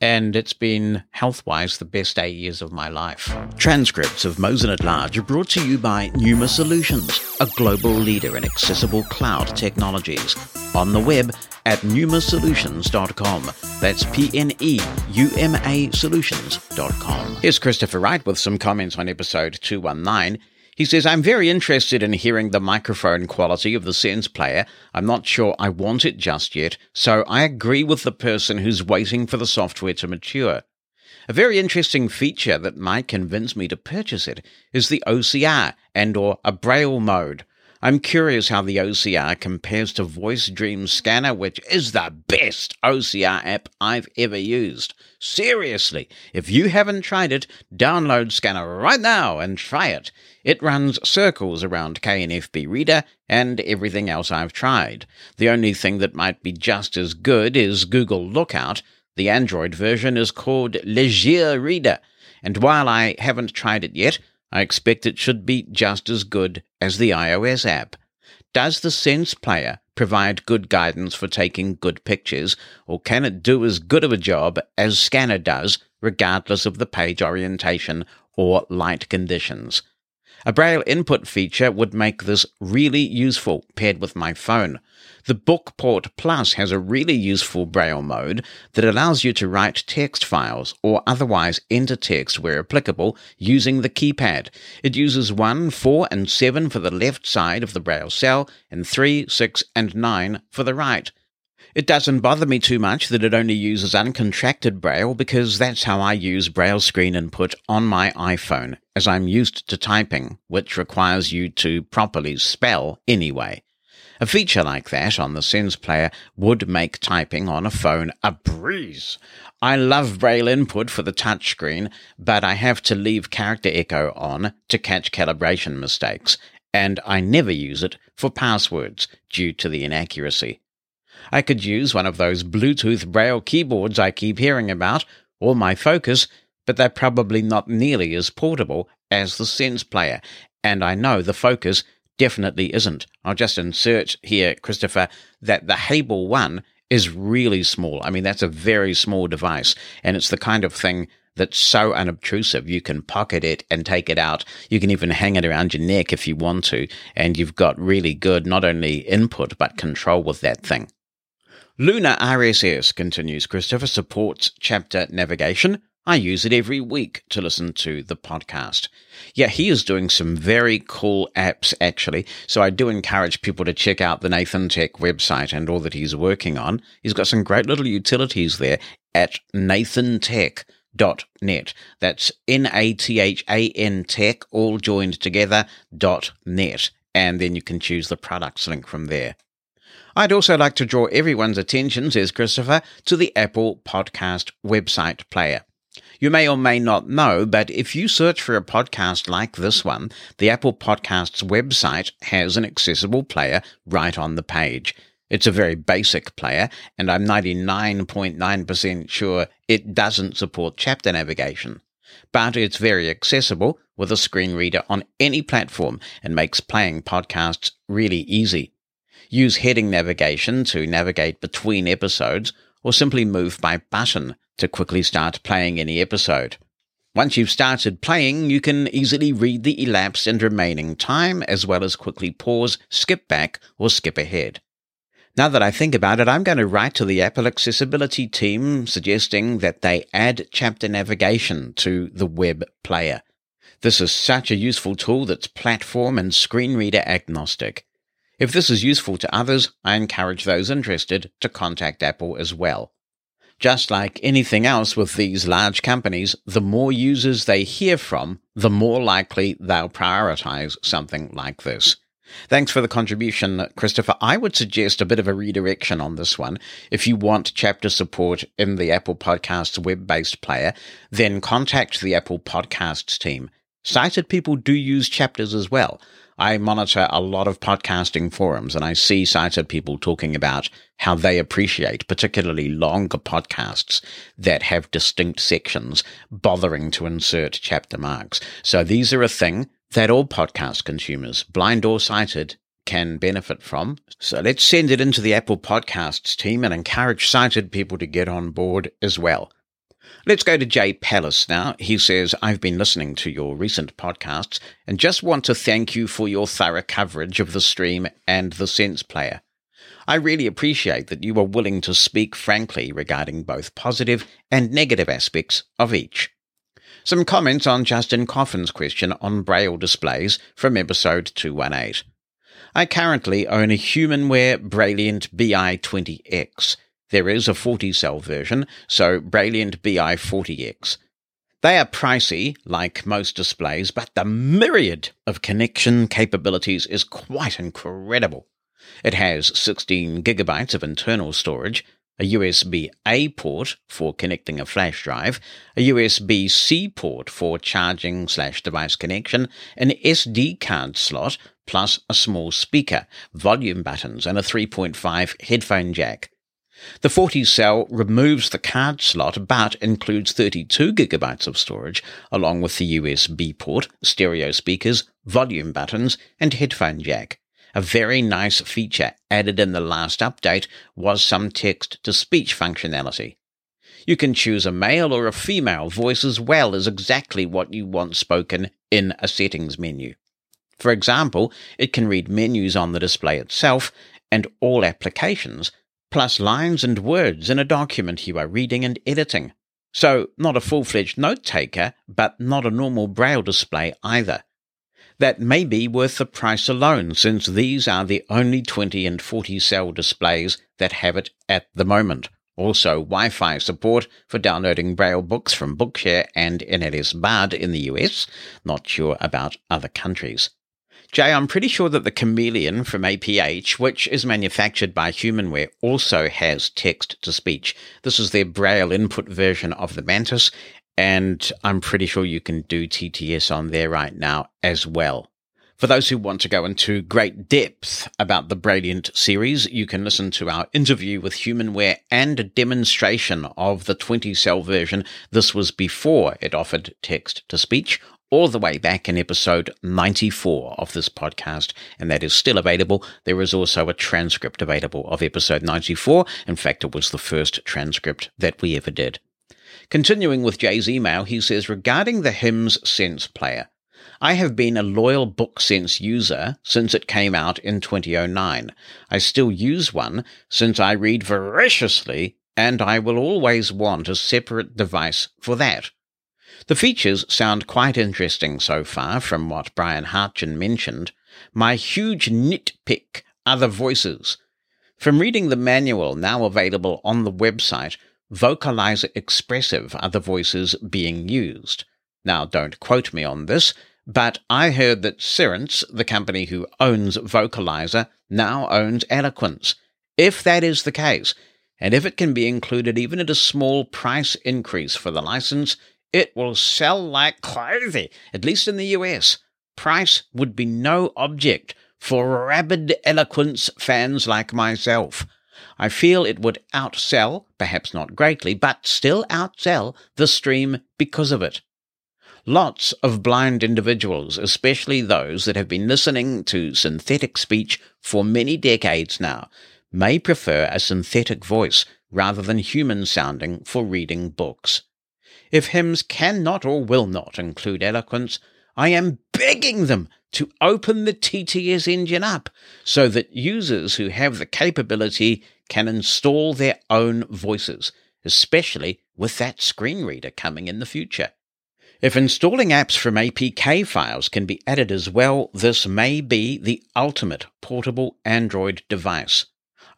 and it's been health wise the best eight years of my life. Transcripts of Mosen at Large are brought to you by Pneuma Solutions, a global leader in accessible cloud technologies. On the web at pneumasolutions.com. That's P N E U M A solutions.com. Here's Christopher Wright with some comments on episode 219. He says, I'm very interested in hearing the microphone quality of the Sense player. I'm not sure I want it just yet, so I agree with the person who's waiting for the software to mature. A very interesting feature that might convince me to purchase it is the OCR and or a braille mode. I'm curious how the OCR compares to Voice Dream Scanner, which is the best OCR app I've ever used. Seriously, if you haven't tried it, download Scanner right now and try it. It runs circles around KNFB Reader and everything else I've tried. The only thing that might be just as good is Google Lookout. The Android version is called Leger Reader, and while I haven't tried it yet, I expect it should be just as good as the iOS app. Does the Sense Player provide good guidance for taking good pictures, or can it do as good of a job as Scanner does, regardless of the page orientation or light conditions? A Braille input feature would make this really useful paired with my phone. The Bookport Plus has a really useful Braille mode that allows you to write text files or otherwise enter text where applicable using the keypad. It uses 1, 4, and 7 for the left side of the Braille cell and 3, 6, and 9 for the right. It doesn't bother me too much that it only uses uncontracted Braille because that's how I use Braille screen input on my iPhone, as I'm used to typing, which requires you to properly spell anyway. A feature like that on the Sense Player would make typing on a phone a breeze. I love Braille input for the touchscreen, but I have to leave character echo on to catch calibration mistakes, and I never use it for passwords due to the inaccuracy. I could use one of those Bluetooth Braille keyboards I keep hearing about, or my Focus, but they're probably not nearly as portable as the Sense Player, and I know the Focus definitely isn't. I'll just insert here, Christopher, that the Hable One is really small. I mean, that's a very small device, and it's the kind of thing that's so unobtrusive. You can pocket it and take it out. You can even hang it around your neck if you want to, and you've got really good not only input but control with that thing. Lunar RSS, continues Christopher, supports chapter navigation, I use it every week to listen to the podcast. Yeah, he is doing some very cool apps actually. So I do encourage people to check out the Nathan Tech website and all that he's working on. He's got some great little utilities there at nathantech.net. That's N A T H A N tech, all joined together, dot net. And then you can choose the products link from there. I'd also like to draw everyone's attention, says Christopher, to the Apple Podcast website player. You may or may not know, but if you search for a podcast like this one, the Apple Podcasts website has an accessible player right on the page. It's a very basic player, and I'm 99.9% sure it doesn't support chapter navigation. But it's very accessible with a screen reader on any platform and makes playing podcasts really easy. Use heading navigation to navigate between episodes, or simply move by button to quickly start playing any episode. Once you've started playing, you can easily read the elapsed and remaining time, as well as quickly pause, skip back, or skip ahead. Now that I think about it, I'm going to write to the Apple Accessibility team suggesting that they add chapter navigation to the web player. This is such a useful tool that's platform and screen reader agnostic. If this is useful to others, I encourage those interested to contact Apple as well. Just like anything else with these large companies, the more users they hear from, the more likely they'll prioritize something like this. Thanks for the contribution, Christopher. I would suggest a bit of a redirection on this one. If you want chapter support in the Apple Podcasts web based player, then contact the Apple Podcasts team. Sighted people do use chapters as well. I monitor a lot of podcasting forums and I see sighted people talking about how they appreciate particularly longer podcasts that have distinct sections bothering to insert chapter marks. So these are a thing that all podcast consumers, blind or sighted, can benefit from. So let's send it into the Apple Podcasts team and encourage sighted people to get on board as well. Let's go to Jay Palace now. He says, I've been listening to your recent podcasts and just want to thank you for your thorough coverage of the stream and the Sense Player. I really appreciate that you are willing to speak frankly regarding both positive and negative aspects of each. Some comments on Justin Coffin's question on Braille displays from episode 218. I currently own a Humanware Brailliant BI20X there is a 40 cell version, so Brailliant BI40X. They are pricey, like most displays, but the myriad of connection capabilities is quite incredible. It has 16 gigabytes of internal storage, a USB A port for connecting a flash drive, a USB C port for charging slash device connection, an SD card slot, plus a small speaker, volume buttons, and a 3.5 headphone jack. The 40 cell removes the card slot but includes 32 gigabytes of storage, along with the USB port, stereo speakers, volume buttons, and headphone jack. A very nice feature added in the last update was some text to speech functionality. You can choose a male or a female voice as well as exactly what you want spoken in a settings menu. For example, it can read menus on the display itself and all applications, plus lines and words in a document you are reading and editing. So, not a full fledged note taker, but not a normal braille display either that may be worth the price alone, since these are the only 20 and 40 cell displays that have it at the moment. Also, Wi Fi support for downloading Braille books from Bookshare and NLS Bard in the US. Not sure about other countries. Jay, I'm pretty sure that the Chameleon from APH, which is manufactured by Humanware, also has text to speech. This is their Braille input version of the Mantis, and I'm pretty sure you can do TTS on there right now as well. For those who want to go into great depth about the Brailliant series, you can listen to our interview with Humanware and a demonstration of the 20 cell version. This was before it offered text to speech, all the way back in episode 94 of this podcast, and that is still available. There is also a transcript available of episode 94. In fact, it was the first transcript that we ever did. Continuing with Jay's email, he says, regarding the HIMS Sense player, I have been a loyal BookSense user since it came out in 2009. I still use one since I read voraciously, and I will always want a separate device for that. The features sound quite interesting so far from what Brian Hartgen mentioned. My huge nitpick are the voices. From reading the manual now available on the website, vocalizer expressive are the voices being used. Now, don't quote me on this, but I heard that Cerence, the company who owns Vocalizer, now owns Eloquence. If that is the case, and if it can be included even at a small price increase for the license, it will sell like crazy, at least in the US. Price would be no object for rabid Eloquence fans like myself. I feel it would outsell, perhaps not greatly, but still outsell the stream because of it. Lots of blind individuals, especially those that have been listening to synthetic speech for many decades now, may prefer a synthetic voice rather than human sounding for reading books. If HIMS cannot or will not include eloquence, I am begging them to open the TTS engine up so that users who have the capability can install their own voices, especially with that screen reader coming in the future. If installing apps from APK files can be added as well, this may be the ultimate portable Android device.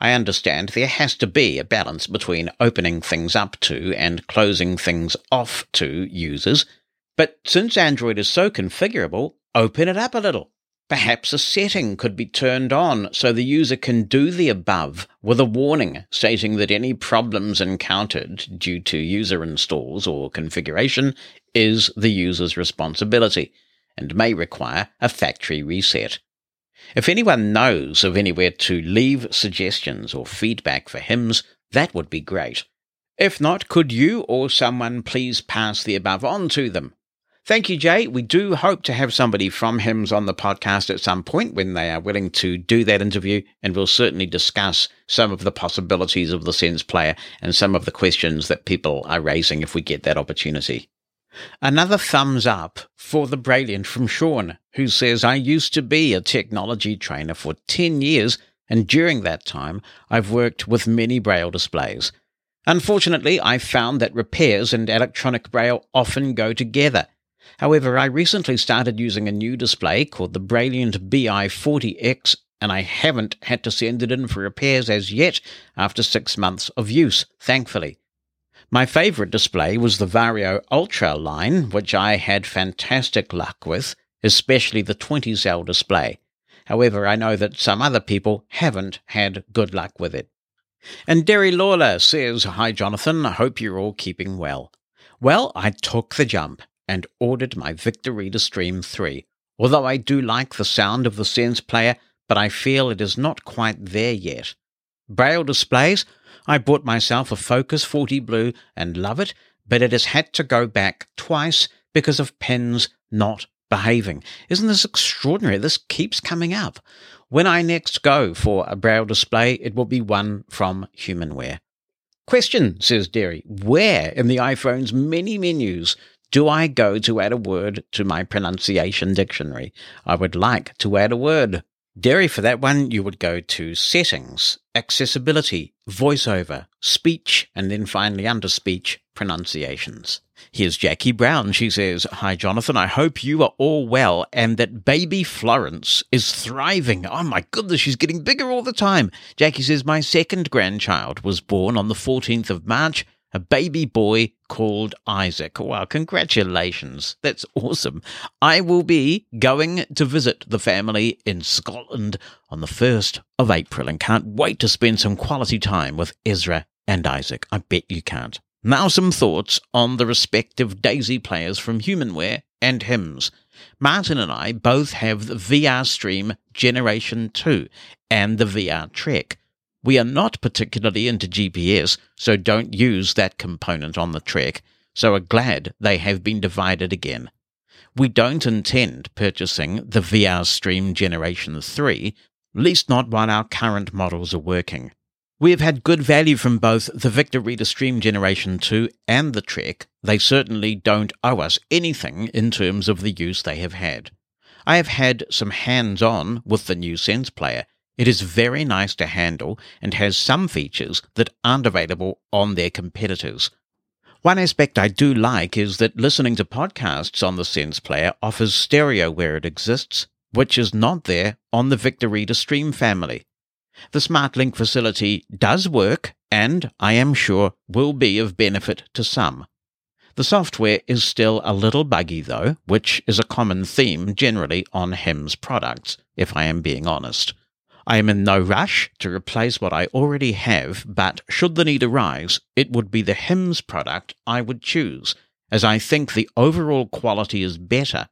I understand there has to be a balance between opening things up to and closing things off to users, but since Android is so configurable, open it up a little. Perhaps a setting could be turned on so the user can do the above with a warning stating that any problems encountered due to user installs or configuration is the user's responsibility and may require a factory reset. If anyone knows of anywhere to leave suggestions or feedback for HIMS, that would be great. If not, could you or someone please pass the above on to them? Thank you, Jay. We do hope to have somebody from HIMS on the podcast at some point when they are willing to do that interview, and we'll certainly discuss some of the possibilities of the Sense player and some of the questions that people are raising if we get that opportunity. Another thumbs up for the Brailliant from Sean, who says, I used to be a technology trainer for 10 years, and during that time, I've worked with many Braille displays. Unfortunately, I found that repairs and electronic Braille often go together However, I recently started using a new display called the Brailliant BI40X, and I haven't had to send it in for repairs as yet after six months of use, thankfully. My favorite display was the Vario Ultra line, which I had fantastic luck with, especially the 20 cell display. However, I know that some other people haven't had good luck with it. And Derry Lawler says, Hi Jonathan, I hope you're all keeping well. Well, I took the jump and ordered my Victor Reader Stream 3. Although I do like the sound of the Sense player, but I feel it is not quite there yet. Braille displays, I bought myself a Focus 40 Blue and love it, but it has had to go back twice because of pens not behaving. Isn't this extraordinary? This keeps coming up. When I next go for a Braille display, it will be one from Humanware. Question, says Derry, where in the iPhone's many menus do I go to add a word to my pronunciation dictionary? I would like to add a word. Derry, for that one, you would go to Settings, Accessibility, Voiceover, Speech, and then finally under Speech, Pronunciations. Here's Jackie Brown. She says, Hi, Jonathan. I hope you are all well and that baby Florence is thriving. Oh my goodness, she's getting bigger all the time. Jackie says, My second grandchild was born on the 14th of March a baby boy called Isaac. Wow, congratulations. That's awesome. I will be going to visit the family in Scotland on the 1st of April and can't wait to spend some quality time with Ezra and Isaac. I bet you can't. Now, some thoughts on the respective Daisy players from Humanware and HIMS. Martin and I both have the VR Stream Generation 2 and the VR Trek. We are not particularly into GPS, so don't use that component on the Trek, so are glad they have been divided again. We don't intend purchasing the VR Stream Generation 3, least not while our current models are working. We have had good value from both the Victor Reader Stream Generation 2 and the Trek. They certainly don't owe us anything in terms of the use they have had. I have had some hands on with the new Sense player, it is very nice to handle and has some features that aren't available on their competitors. One aspect I do like is that listening to podcasts on the Sense Player offers stereo where it exists, which is not there on the Victor Reader Stream family. The SmartLink facility does work and, I am sure, will be of benefit to some. The software is still a little buggy though, which is a common theme generally on HIMS products, if I am being honest. I am in no rush to replace what I already have, but should the need arise, it would be the HIMS product I would choose, as I think the overall quality is better.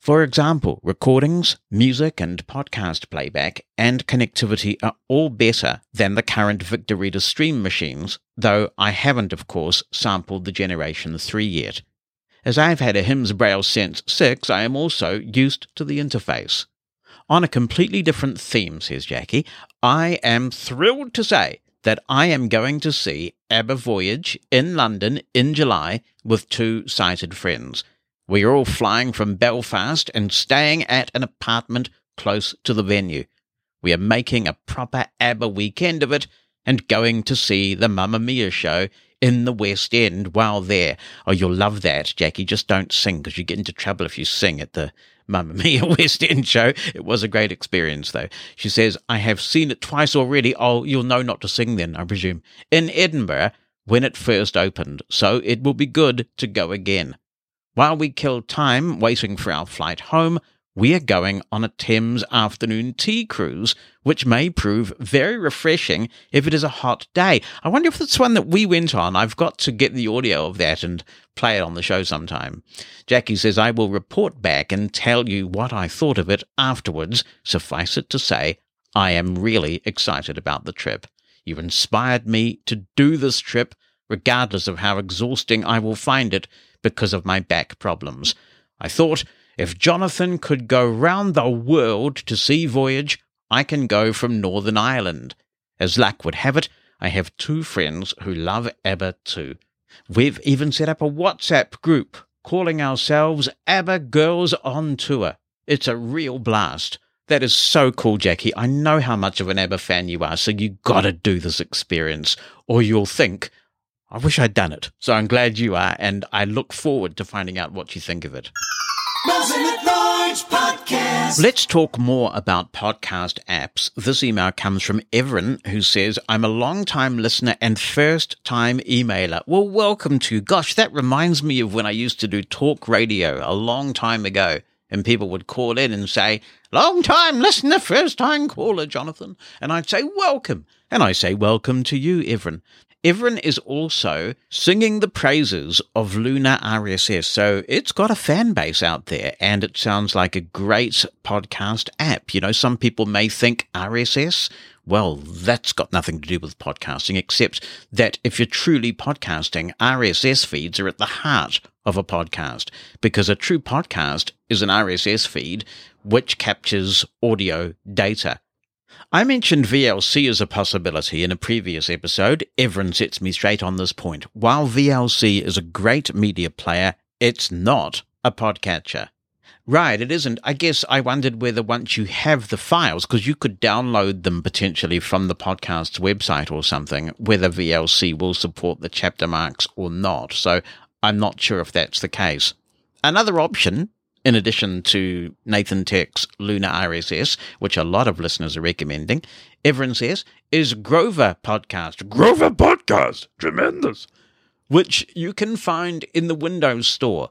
For example, recordings, music, and podcast playback and connectivity are all better than the current Victor Reader Stream machines, though I haven't, of course, sampled the Generation 3 yet. As I've had a HIMS Braille Sense 6, I am also used to the interface. On a completely different theme, says Jackie, I am thrilled to say that I am going to see ABBA Voyage in London in July with two sighted friends. We are all flying from Belfast and staying at an apartment close to the venue. We are making a proper ABBA weekend of it and going to see the Mamma Mia show in the West End while there. Oh, you'll love that, Jackie. Just don't sing because you get into trouble if you sing at the Mamma (laughs) Mia West End show. It was a great experience, though. She says, I have seen it twice already. Oh, you'll know not to sing then, I presume. In Edinburgh, when it first opened, so it will be good to go again. While we kill time waiting for our flight home, we are going on a Thames afternoon tea cruise, which may prove very refreshing if it is a hot day. I wonder if it's one that we went on. I've got to get the audio of that and play it on the show sometime. Jackie says, I will report back and tell you what I thought of it afterwards. Suffice it to say, I am really excited about the trip. You inspired me to do this trip, regardless of how exhausting I will find it because of my back problems. I thought if Jonathan could go round the world to see Voyage, I can go from Northern Ireland. As luck would have it, I have two friends who love ABBA too. We've even set up a WhatsApp group calling ourselves ABBA Girls on Tour. It's a real blast. That is so cool, Jackie. I know how much of an ABBA fan you are, so you gotta do this experience, or you'll think, I wish I'd done it. So I'm glad you are, and I look forward to finding out what you think of it. Let's talk more about podcast apps. This email comes from Everin, who says, I'm a long time listener and first time emailer. Well, welcome to. Gosh, that reminds me of when I used to do talk radio a long time ago. And people would call in and say, Long time listener, first time caller, Jonathan. And I'd say, Welcome. And I say, Welcome to you, Everin. Everin is also singing the praises of Luna RSS. So it's got a fan base out there and it sounds like a great podcast app. You know, some people may think RSS, well, that's got nothing to do with podcasting, except that if you're truly podcasting, RSS feeds are at the heart of a podcast because a true podcast is an RSS feed which captures audio data. I mentioned VLC as a possibility in a previous episode. Everin sets me straight on this point. While VLC is a great media player, it's not a podcatcher. Right, it isn't. I guess I wondered whether once you have the files, because you could download them potentially from the podcast's website or something, whether VLC will support the chapter marks or not. So I'm not sure if that's the case. Another option in addition to Nathan Tech's Lunar RSS, which a lot of listeners are recommending, Everin says, is Grover Podcast. Grover Podcast! Tremendous! Which you can find in the Windows Store.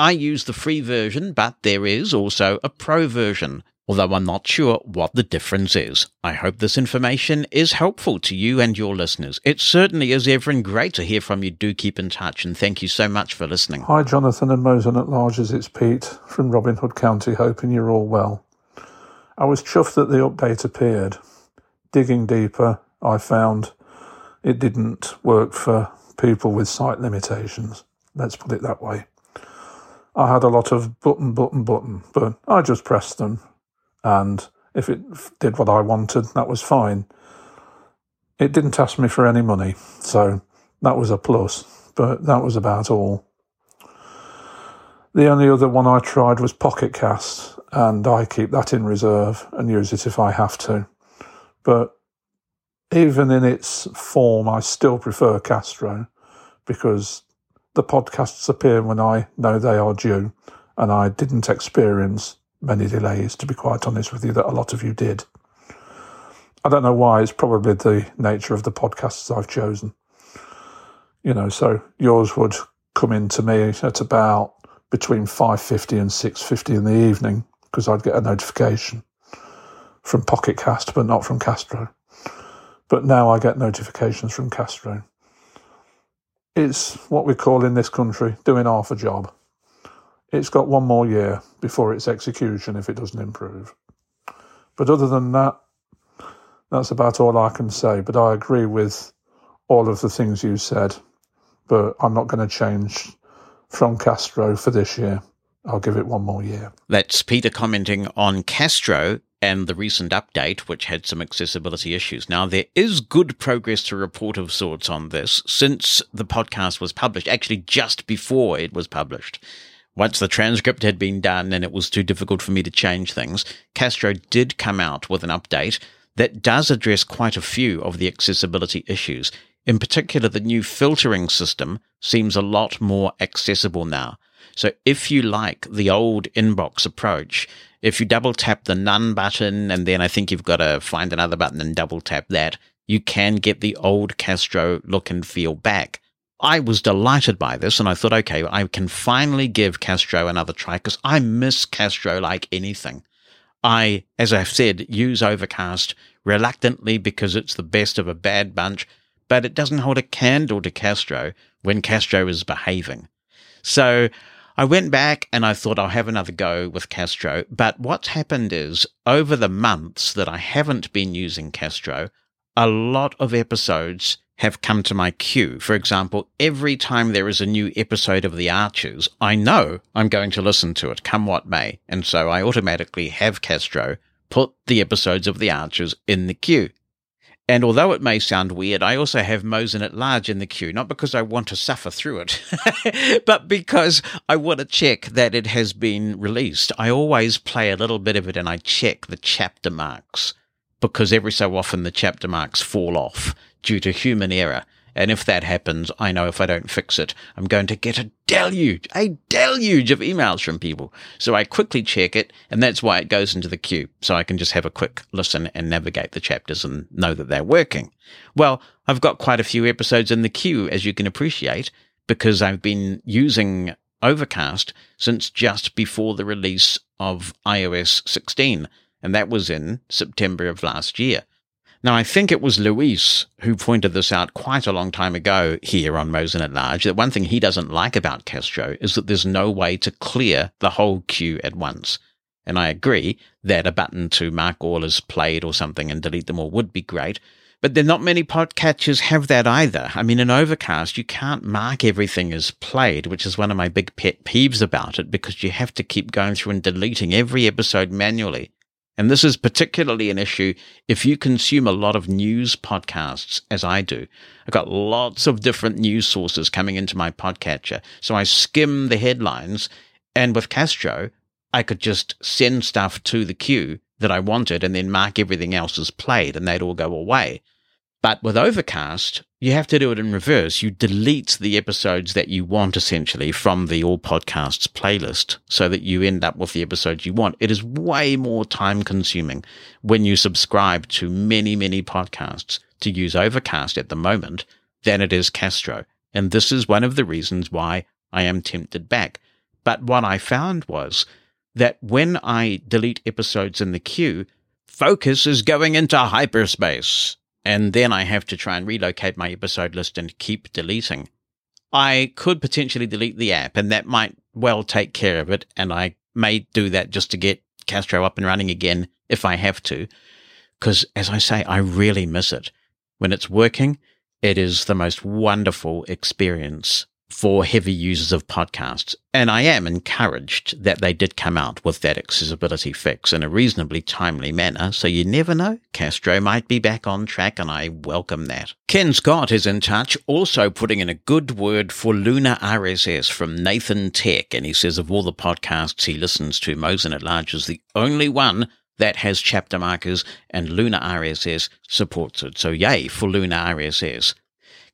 I use the free version, but there is also a pro version, although I'm not sure what the difference is. I hope this information is helpful to you and your listeners. It certainly is, Everin. Great to hear from you. Do keep in touch, and thank you so much for listening. Hi, Jonathan and Mosen at Largers. It's Pete from Robin Hood County, hoping you're all well. I was chuffed that the update appeared. Digging deeper, I found it didn't work for people with sight limitations. Let's put it that way. I had a lot of button, button, button, but I just pressed them and if it did what I wanted, that was fine. It didn't ask me for any money, so that was a plus, but that was about all. The only other one I tried was Pocket Cast, and I keep that in reserve and use it if I have to. But even in its form, I still prefer Castro because the podcasts appear when I know they are due, and I didn't experience many delays, to be quite honest with you, that a lot of you did. I don't know why, it's probably the nature of the podcasts I've chosen. You know, so yours would come in to me at about between 5.50 and 6.50 in the evening because I'd get a notification from Pocket Cast, but not from Castro. But now I get notifications from Castro. It's what we call in this country doing half a job. It's got one more year before its execution if it doesn't improve. But other than that, that's about all I can say. But I agree with all of the things you said. But I'm not going to change from Castro for this year. I'll give it one more year. That's Peter commenting on Castro and the recent update, which had some accessibility issues. Now, there is good progress to report of sorts on this since the podcast was published, actually, just before it was published. Once the transcript had been done and it was too difficult for me to change things, Castro did come out with an update that does address quite a few of the accessibility issues. In particular, the new filtering system seems a lot more accessible now. So if you like the old inbox approach, if you double tap the none button and then I think you've got to find another button and double tap that, you can get the old Castro look and feel back. I was delighted by this and I thought, okay, I can finally give Castro another try because I miss Castro like anything. I, as I've said, use Overcast reluctantly because it's the best of a bad bunch, but it doesn't hold a candle to Castro when Castro is behaving. So I went back and I thought I'll have another go with Castro. But what's happened is over the months that I haven't been using Castro, a lot of episodes have come to my queue. For example, every time there is a new episode of The Archers, I know I'm going to listen to it, come what may. And so I automatically have Castro put the episodes of The Archers in the queue. And although it may sound weird, I also have Mosen at Large in the queue, not because I want to suffer through it, (laughs) but because I want to check that it has been released. I always play a little bit of it and I check the chapter marks because every so often the chapter marks fall off due to human error. And if that happens, I know if I don't fix it, I'm going to get a deluge, a deluge of emails from people. So I quickly check it, and that's why it goes into the queue. So I can just have a quick listen and navigate the chapters and know that they're working. Well, I've got quite a few episodes in the queue, as you can appreciate, because I've been using Overcast since just before the release of iOS 16, and that was in September of last year. Now, I think it was Luis who pointed this out quite a long time ago here on Mosen at Large that one thing he doesn't like about Castro is that there's no way to clear the whole queue at once. And I agree that a button to mark all as played or something and delete them all would be great. But then not many podcatchers have that either. I mean, in Overcast, you can't mark everything as played, which is one of my big pet peeves about it because you have to keep going through and deleting every episode manually. And this is particularly an issue if you consume a lot of news podcasts, as I do. I've got lots of different news sources coming into my podcatcher. So I skim the headlines. And with Castro, I could just send stuff to the queue that I wanted and then mark everything else as played and they'd all go away. But with Overcast, you have to do it in reverse. You delete the episodes that you want essentially from the All Podcasts playlist so that you end up with the episodes you want. It is way more time consuming when you subscribe to many, many podcasts to use Overcast at the moment than it is Castro. And this is one of the reasons why I am tempted back. But what I found was that when I delete episodes in the queue, focus is going into hyperspace and then I have to try and relocate my episode list and keep deleting. I could potentially delete the app, and that might well take care of it. And I may do that just to get Castro up and running again if I have to. Because, as I say, I really miss it. When it's working, it is the most wonderful experience for heavy users of podcasts. And I am encouraged that they did come out with that accessibility fix in a reasonably timely manner. So you never know. Castro might be back on track and I welcome that. Ken Scott is in touch, also putting in a good word for Luna RSS from Nathan Tech. And he says of all the podcasts he listens to, Mosen at Large is the only one that has chapter markers and Luna RSS supports it. So yay for Luna RSS.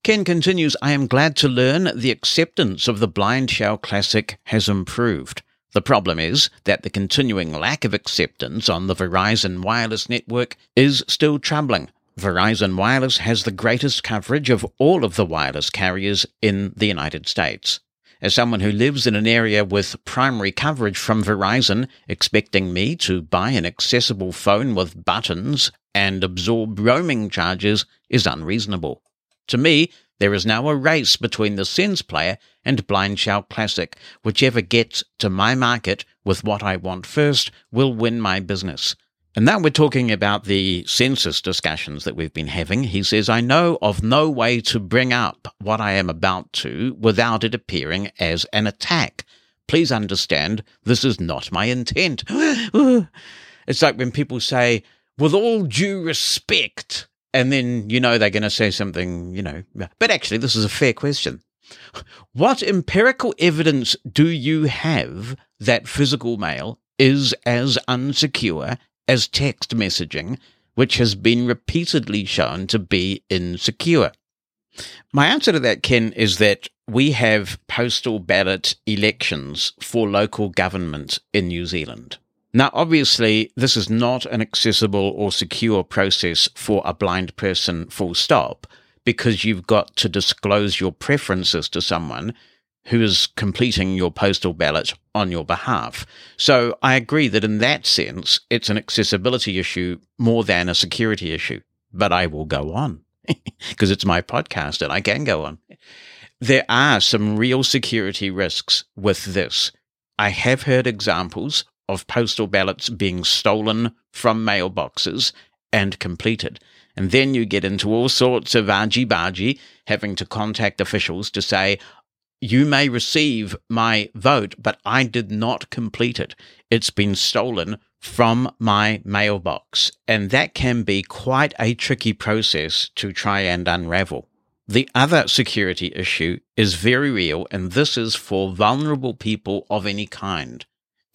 Ken continues, I am glad to learn the acceptance of the Blind Shell Classic has improved. The problem is that the continuing lack of acceptance on the Verizon wireless network is still troubling. Verizon Wireless has the greatest coverage of all of the wireless carriers in the United States. As someone who lives in an area with primary coverage from Verizon, expecting me to buy an accessible phone with buttons and absorb roaming charges is unreasonable. To me, there is now a race between the Sense player and Blind Shell Classic. Whichever gets to my market with what I want first will win my business. And now we're talking about the census discussions that we've been having. He says, I know of no way to bring up what I am about to without it appearing as an attack. Please understand, this is not my intent. (gasps) it's like when people say, with all due respect, and then you know they're going to say something, you know. But actually, this is a fair question. What empirical evidence do you have that physical mail is as unsecure as text messaging, which has been repeatedly shown to be insecure? My answer to that, Ken, is that we have postal ballot elections for local government in New Zealand. Now, obviously, this is not an accessible or secure process for a blind person, full stop, because you've got to disclose your preferences to someone who is completing your postal ballot on your behalf. So I agree that in that sense, it's an accessibility issue more than a security issue. But I will go on (laughs) because it's my podcast and I can go on. There are some real security risks with this. I have heard examples of postal ballots being stolen from mailboxes and completed. And then you get into all sorts of argy bargy, having to contact officials to say, you may receive my vote, but I did not complete it. It's been stolen from my mailbox. And that can be quite a tricky process to try and unravel. The other security issue is very real, and this is for vulnerable people of any kind.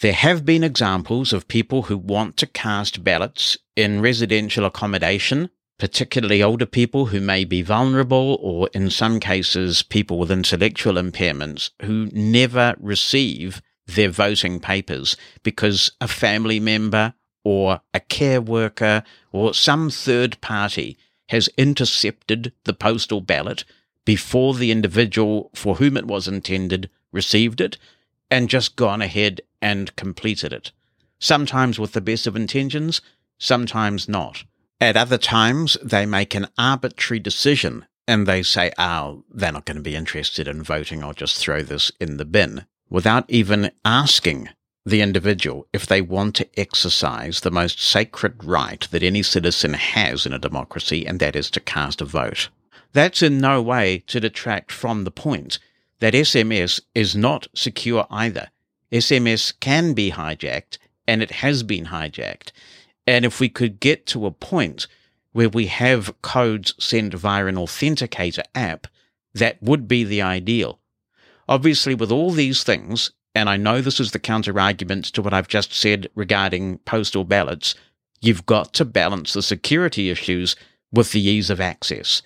There have been examples of people who want to cast ballots in residential accommodation particularly older people who may be vulnerable, or in some cases, people with intellectual impairments who never receive their voting papers because a family member or a care worker or some third party has intercepted the postal ballot before the individual for whom it was intended received it and just gone ahead and completed it. Sometimes with the best of intentions, sometimes not. At other times, they make an arbitrary decision and they say, oh, they're not going to be interested in voting. I'll just throw this in the bin without even asking the individual if they want to exercise the most sacred right that any citizen has in a democracy, and that is to cast a vote. That's in no way to detract from the point that SMS is not secure either. SMS can be hijacked, and it has been hijacked. And if we could get to a point where we have codes sent via an authenticator app, that would be the ideal. Obviously, with all these things, and I know this is the counter argument to what I've just said regarding postal ballots, you've got to balance the security issues with the ease of access.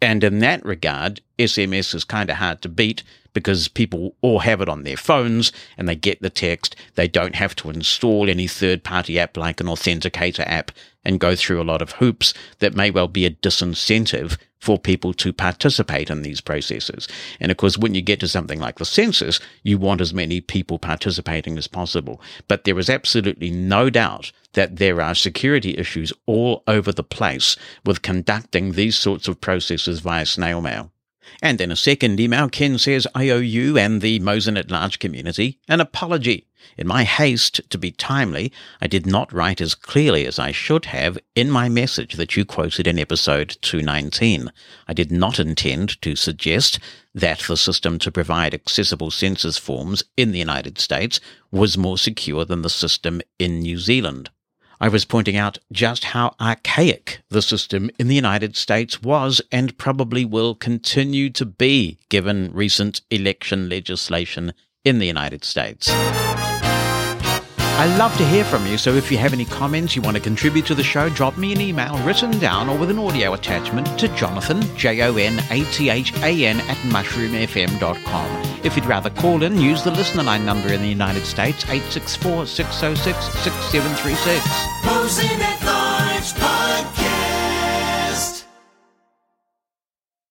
And in that regard, SMS is kind of hard to beat because people all have it on their phones and they get the text. They don't have to install any third party app like an authenticator app and go through a lot of hoops that may well be a disincentive for people to participate in these processes. And of course, when you get to something like the census, you want as many people participating as possible. But there is absolutely no doubt that there are security issues all over the place with conducting these sorts of processes via snail mail. And in a second email, Ken says, I owe you and the Mosen at Large community an apology. In my haste to be timely, I did not write as clearly as I should have in my message that you quoted in episode 219. I did not intend to suggest that the system to provide accessible census forms in the United States was more secure than the system in New Zealand. I was pointing out just how archaic the system in the United States was and probably will continue to be given recent election legislation in the United States. I love to hear from you, so if you have any comments you want to contribute to the show, drop me an email written down or with an audio attachment to Jonathan, J O N A T H A N, at mushroomfm.com. If you'd rather call in, use the listener line number in the United States, 864 606 6736.